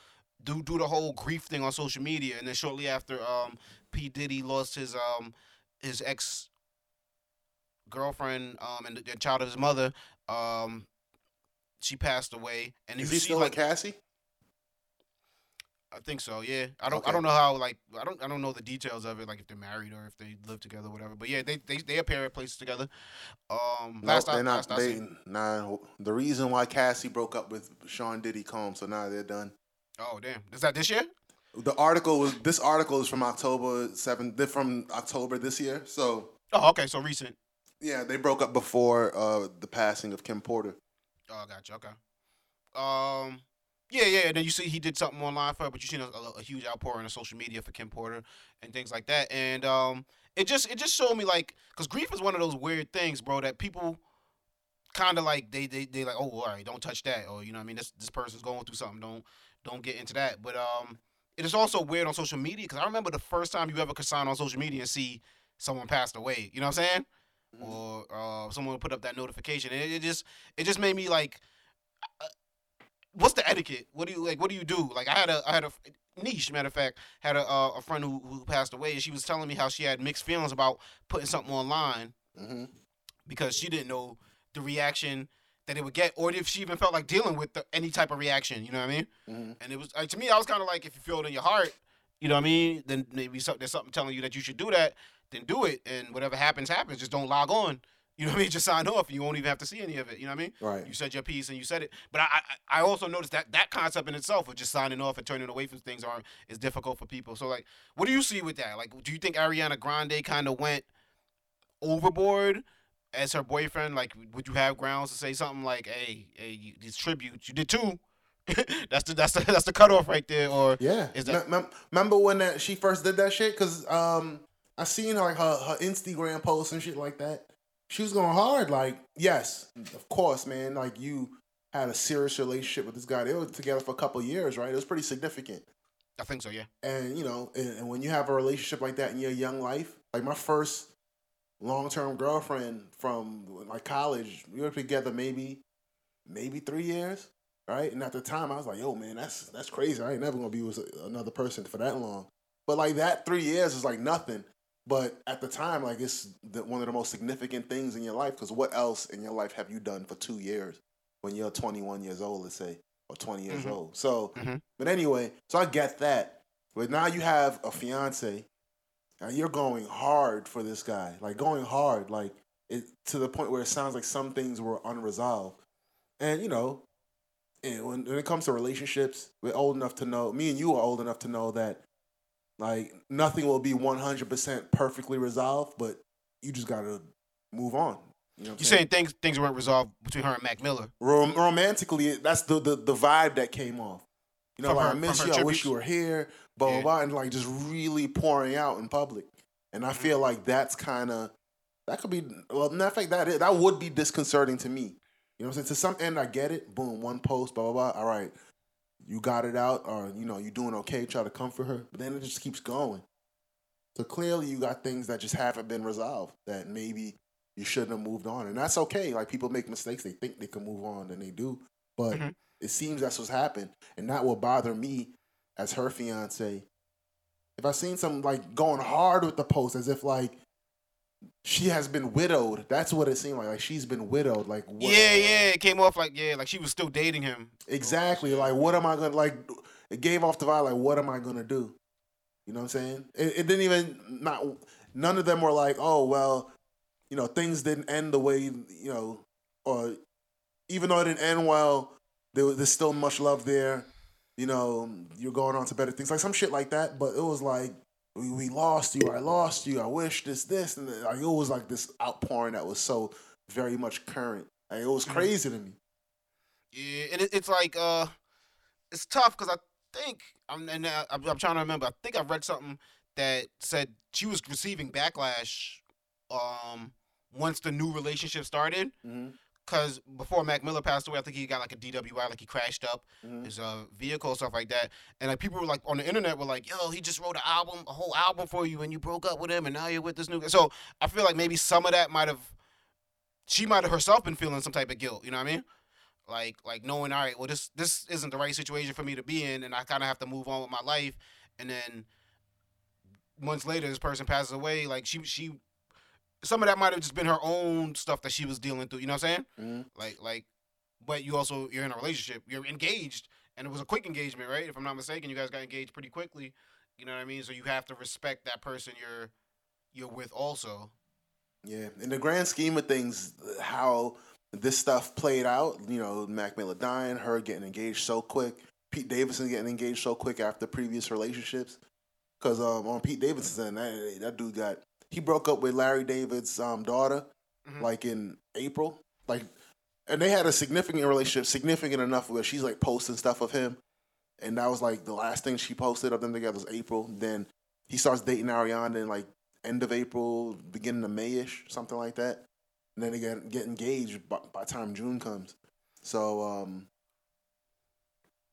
[SPEAKER 1] do do the whole grief thing on social media and then shortly after um P Diddy lost his um his ex girlfriend um and the, the child of his mother um she passed away and
[SPEAKER 3] Is he still
[SPEAKER 1] like
[SPEAKER 3] Cassie?
[SPEAKER 1] I think so yeah I don't I don't know how like I don't I don't know the details of it like if they're married or if they live together or whatever but yeah they they, they appear at places together um
[SPEAKER 3] No,
[SPEAKER 1] last
[SPEAKER 3] not.
[SPEAKER 1] last
[SPEAKER 3] They nah. The reason why Cassie broke up with Sean Diddy Combs, so now they're done.
[SPEAKER 1] oh damn is that this year
[SPEAKER 3] The article was this article is from October seventh. From October this year. So
[SPEAKER 1] oh okay so recent
[SPEAKER 3] yeah, they broke up before uh, the passing of Kim Porter.
[SPEAKER 1] Oh, gotcha. Okay. Um, yeah, yeah. And then you see he did something online for her, but you seen a, a, a huge outpouring on social media for Kim Porter and things like that. And um, it just it just showed me like, cause grief is one of those weird things, bro, that people kind of like they they they like, oh, all right, don't touch that, or you know, what I mean, this this person's going through something, don't don't get into that. But um, it is also weird on social media because I remember the first time you ever could sign on social media and see someone passed away. You know what I'm saying?
[SPEAKER 3] Mhm.
[SPEAKER 1] or uh, someone put up that notification. It, it just it just made me like, uh, what's the etiquette? What do you like? What do you do? Like I had a I had a niche matter of fact had a uh, a friend who who passed away, and she was telling me how she had mixed feelings about putting something online
[SPEAKER 3] Mm-hmm.
[SPEAKER 1] because she didn't know the reaction that it would get, or if she even felt like dealing with the, any type of reaction. You know what I mean?
[SPEAKER 3] Mm-hmm.
[SPEAKER 1] And it was like to me, I was kind of like, if you feel it in your heart, you know what I mean, then maybe so, there's something telling you that you should do that, then do it. And whatever happens, happens. Just don't log on. You know what I mean? Just sign off. And you won't even have to see any of it. You know what I mean?
[SPEAKER 3] Right.
[SPEAKER 1] You said your piece and you said it. But I, I, I also noticed that that concept in itself of just signing off and turning away from things are is difficult for people. So like, what do you see with that? Like, do you think Ariana Grande kind of went overboard as her boyfriend? Like, would you have grounds to say something like, "Hey, hey, you, these tributes, you did too." that's the that's the that's the cutoff right there. Or
[SPEAKER 3] Yeah.
[SPEAKER 1] Is that-
[SPEAKER 3] Mem- mem- remember when that she first did that shit? Cause um, I seen like her her Instagram posts and shit like that. She was going hard. Like, yes, of course, man. Like you had a serious relationship with this guy. They were together for a couple of years, right? It was pretty significant.
[SPEAKER 1] I think so. Yeah.
[SPEAKER 3] And you know, and, and when you have a relationship like that in your young life, like my first long term girlfriend from like college, we were together maybe maybe three years, right? And at the time, I was like, "Yo, man, that's that's crazy. I ain't never gonna be with another person for that long." But like that three years is like nothing. But at the time, like it's the, one of the most significant things in your life because what else in your life have you done for two years when you're 21 years old, let's say, or 20 years
[SPEAKER 1] Mhm.
[SPEAKER 3] old? So,
[SPEAKER 1] Mhm.
[SPEAKER 3] but anyway, so I get that. But now you have a fiance, you're going hard for this guy, like going hard, like it to the point where it sounds like some things were unresolved. And you know, and when, when it comes to relationships, we're old enough to know. Me and you are old enough to know that, like, nothing will be one hundred percent perfectly resolved, but you just gotta move on. You know, what I'm
[SPEAKER 1] saying things things weren't resolved between her and Mac Miller?
[SPEAKER 3] Rom- romantically, that's the, the the vibe that came off. You know, like
[SPEAKER 1] her-
[SPEAKER 3] I miss you,
[SPEAKER 1] her
[SPEAKER 3] I wish you were here, blah blah
[SPEAKER 1] Yeah.
[SPEAKER 3] blah, and like just really pouring out in public. And I
[SPEAKER 1] Mm-hmm.
[SPEAKER 3] feel like that's kind of that could be well, matter of fact, that is, that would be disconcerting to me. You know, what I'm saying to some end, I get it. Boom, one post, blah blah blah. All right, you got it out, or you know, you doing okay. Try to comfort her, but then it just keeps going. So clearly, you got things that just haven't been resolved that maybe you shouldn't have moved on, and that's okay. Like people make mistakes; they think they can move on, and they do. But
[SPEAKER 1] Mhm.
[SPEAKER 3] It seems that's what's happened, and that will bother me as her fiance. If I seen some like going hard with the post, as if like she has been widowed. That's what it seemed like. Like she's been widowed. Like what,
[SPEAKER 1] Yeah, yeah. It came off like yeah, like she was still dating him.
[SPEAKER 3] Exactly. Like, what am I gonna like? It gave off the vibe. Like, what am I gonna do? You know what I'm saying? It, it didn't even not. None of them were like, oh well, you know, things didn't end the way you know, or even though it didn't end well, there there's still much love there. You know, you're going on to better things, like some shit like that. But it was like, we, we lost you. I lost you. I wish this, this, and like, it was like this outpouring that was so very much current. Like, it was
[SPEAKER 1] Mhm.
[SPEAKER 3] crazy to me.
[SPEAKER 1] Yeah, and it, it's like uh, it's tough because I think I'm and uh, I'm, I'm trying to remember. I think I read something that said she was receiving backlash, um, once the new relationship started.
[SPEAKER 3] Mm-hmm.
[SPEAKER 1] Cause before Mac Miller passed away, I think he got like a DWI, like he crashed up
[SPEAKER 3] Mhm.
[SPEAKER 1] his uh, vehicle, stuff like that. And like people were like on the internet were like, "Yo, he just wrote an album, a whole album for you, and you broke up with him, and now you're with this new guy." So I feel like maybe some of that might have, she might have herself been feeling some type of guilt. You know what I mean? Like like knowing, all right, well this this isn't the right situation for me to be in, and I kind of have to move on with my life. And then months later, this person passes away. Like she she, some of that might have just been her own stuff that she was dealing through. You know what I'm saying?
[SPEAKER 3] Mhm.
[SPEAKER 1] Like like, but you also you're in a relationship, you're engaged, and it was a quick engagement, right? If I'm not mistaken, you guys got engaged pretty quickly. You know what I mean? So you have to respect that person you're you're with also.
[SPEAKER 3] Yeah, in the grand scheme of things, how this stuff played out, you know, Mac Miller dying, her getting engaged so quick, Pete Davidson getting engaged so quick after previous relationships. Because um, on Pete Davidson's end, that, that dude got he broke up with Larry David's um, daughter,
[SPEAKER 1] Mhm.
[SPEAKER 3] like in April, like, and they had a significant relationship, significant enough where she's like posting stuff of him, and that was like the last thing she posted of them together was April. Then he starts dating Ariana in like end of April, beginning of Mayish, something like that. And then they get get engaged by, by the time June comes. So, um,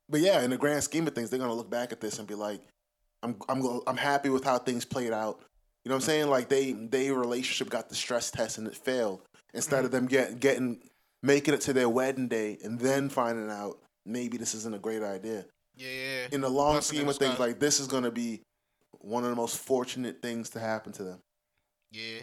[SPEAKER 3] but yeah, in the grand scheme of things, they're gonna look back at this and be like, "I'm I'm I'm happy with how things played out." You know what I'm saying? Like they they relationship got the stress test and it failed. Instead of them get getting making it to their wedding day and then finding out maybe this isn't a great idea.
[SPEAKER 1] Yeah, yeah.
[SPEAKER 3] In the long
[SPEAKER 1] in
[SPEAKER 3] scheme of things, like this is gonna be one of the most fortunate things to happen to them.
[SPEAKER 1] Yeah.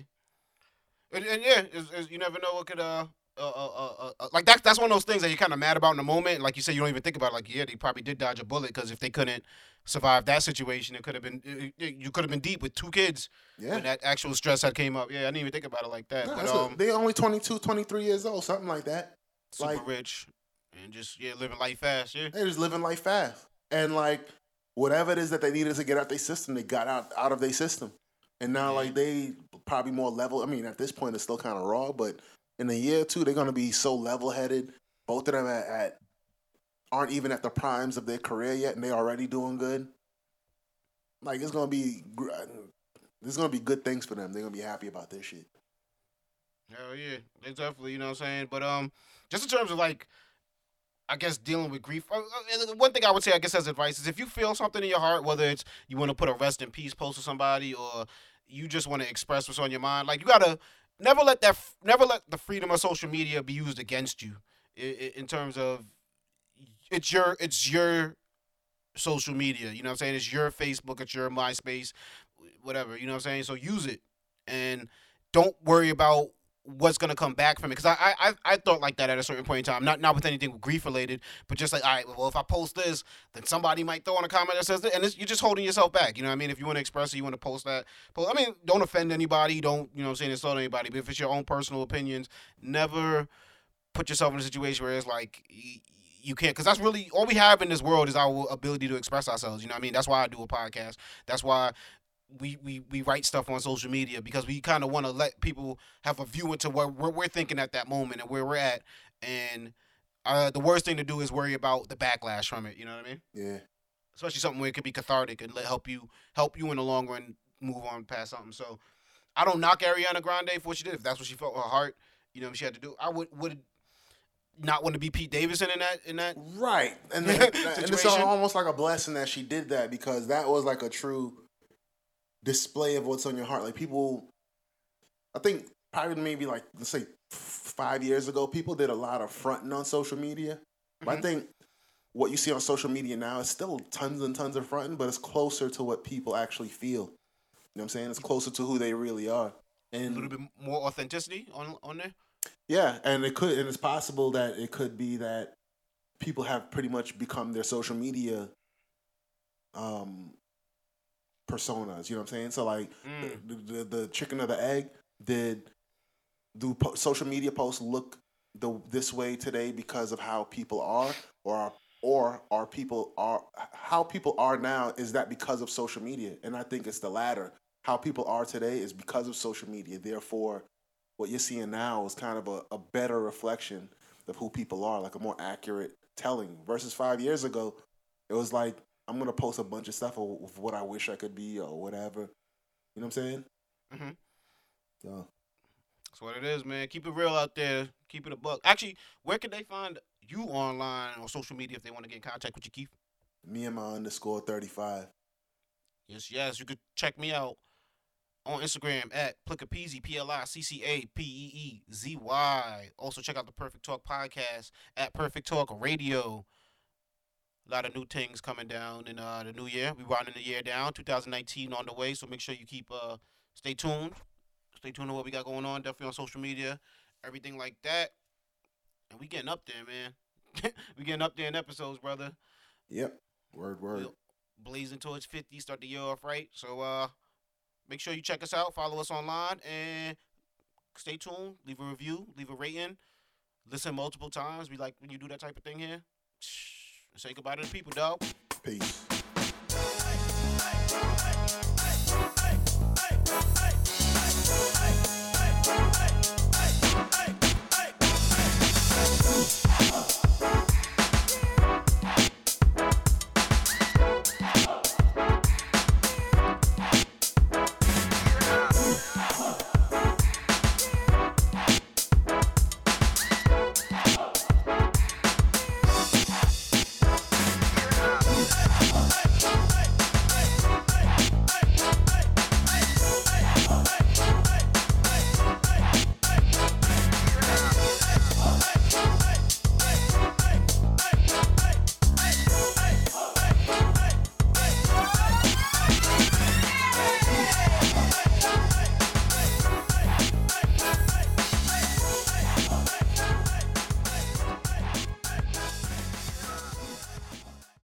[SPEAKER 1] And, and yeah, it's, it's, you never know what could uh uh, uh, uh, uh, like that's that's one of those things that you're kind of mad about in the moment. Like you said, you don't even think about it. like yeah, they probably did dodge a bullet because if they couldn't survive that situation, it could have been it- it- you could have been deep with two kids
[SPEAKER 3] Yeah.
[SPEAKER 1] when that actual stress had came up. Yeah, I didn't even think about it like that.
[SPEAKER 3] Nah,
[SPEAKER 1] but um,
[SPEAKER 3] they only 22, 23 years old, something like that.
[SPEAKER 1] super
[SPEAKER 3] like-
[SPEAKER 1] rich and just yeah, living life fast. Yeah,
[SPEAKER 3] They're just living life fast. And like whatever it is that they needed to get out their system, they got out out of their system. And now
[SPEAKER 1] Yeah.
[SPEAKER 3] like they probably more level. I mean, at this point it's still kind of raw, but in a year or two they're gonna be so level headed. Both of them at, at aren't even at the primes of their career yet, and they're already doing good. Like it's gonna be, gr- there's gonna be good things for them. They're gonna be happy about this shit.
[SPEAKER 1] hell yeah, they definitely you know what I'm saying. But um, just in terms of like. I guess dealing with grief. uh, uh, One thing I would say, I guess, as advice is if you feel something in your heart, whether it's you want to put a rest in peace post to somebody or you just want to express what's on your mind, like you gotta never let that, never let the freedom of social media be used against you. i- i- In terms of it's your, it's your social media. You know what I'm saying? It's your Facebook, it's your MySpace, whatever. You know what I'm saying? So use it and don't worry about what's gonna come back from it. Because I, I I thought like that at a certain point in time. Not not with anything grief related, but just like all right, well if I post this, then somebody might throw in a comment that says that, and you're just holding yourself back. You know what I mean? If you want to express it, you want to post that. But I mean, don't offend anybody. Don't you know I'm saying? Insult anybody. But if it's your own personal opinions, never put yourself in a situation where it's like. you can't because that's really all we have in this world is our ability to express ourselves you know what i mean that's why i do a podcast that's why we we, we write stuff on social media because we kind of want to let people have a view into where, where we're thinking at that moment and where we're at. And uh, the worst thing to do is worry about the backlash from it you know what i mean?
[SPEAKER 3] Yeah.
[SPEAKER 1] especially something where it could be cathartic and let, help you help you in the long run move on past something. So i don't knock ariana grande for what she did if that's what she felt her heart you know what she had to do. I would would not want to be pete davidson in that in that
[SPEAKER 3] Right, and, then, and it's almost like a blessing that she did that because that was like a true display of what's on your heart. Like people, I think probably maybe like let's say five years ago, people did a lot of fronting on social media. But I
[SPEAKER 1] Mhm.
[SPEAKER 3] think what you see on social media now is still tons and tons of fronting, but it's closer to what people actually feel. You know what I'm saying? It's closer to who they really are. And a
[SPEAKER 1] little bit more authenticity on on there
[SPEAKER 3] yeah, and it could, and it's possible that it could be that people have pretty much become their social media um personas. You know what I'm saying? So like
[SPEAKER 1] Mm.
[SPEAKER 3] the, the the chicken or the egg. Did do po- social media posts look the this way today because of how people are, or are, or are people are how people are now? Is that because of social media? And I think it's the latter. How people are today is because of social media. Therefore, what you're seeing now is kind of a, a better reflection of who people are, like a more accurate telling. Versus five years ago, it was like I'm gonna post a bunch of stuff of, of what I wish I could be or whatever. You know what I'm saying?
[SPEAKER 1] Mhm.
[SPEAKER 3] So
[SPEAKER 1] That's what it is, man. Keep it real out there. Keep it a buck. Actually, where can they find you online on social media if they want to get in contact with you, Keith?
[SPEAKER 3] me and my underscore thirty five.
[SPEAKER 1] Yes, yes. You could check me out on Instagram at Pliccapeezy, P L I C C A P E E Z Y. Also, check out the Perfect Talk podcast at Perfect Talk Radio. A lot of new things coming down in uh, the new year. We rounding the year down, 2019 on the way. So make sure you keep uh, stay tuned. Stay tuned to what we got going on. Definitely on social media, everything like that. And we getting up there, man. we getting up there in episodes, brother
[SPEAKER 3] Yep. Word word.
[SPEAKER 1] Yep. blazing towards 50 start the year off right so uh make sure you check us out follow us online and stay tuned leave a review leave a rating listen multiple times we like when you do that type of thing here say goodbye to the people dog
[SPEAKER 3] Peace.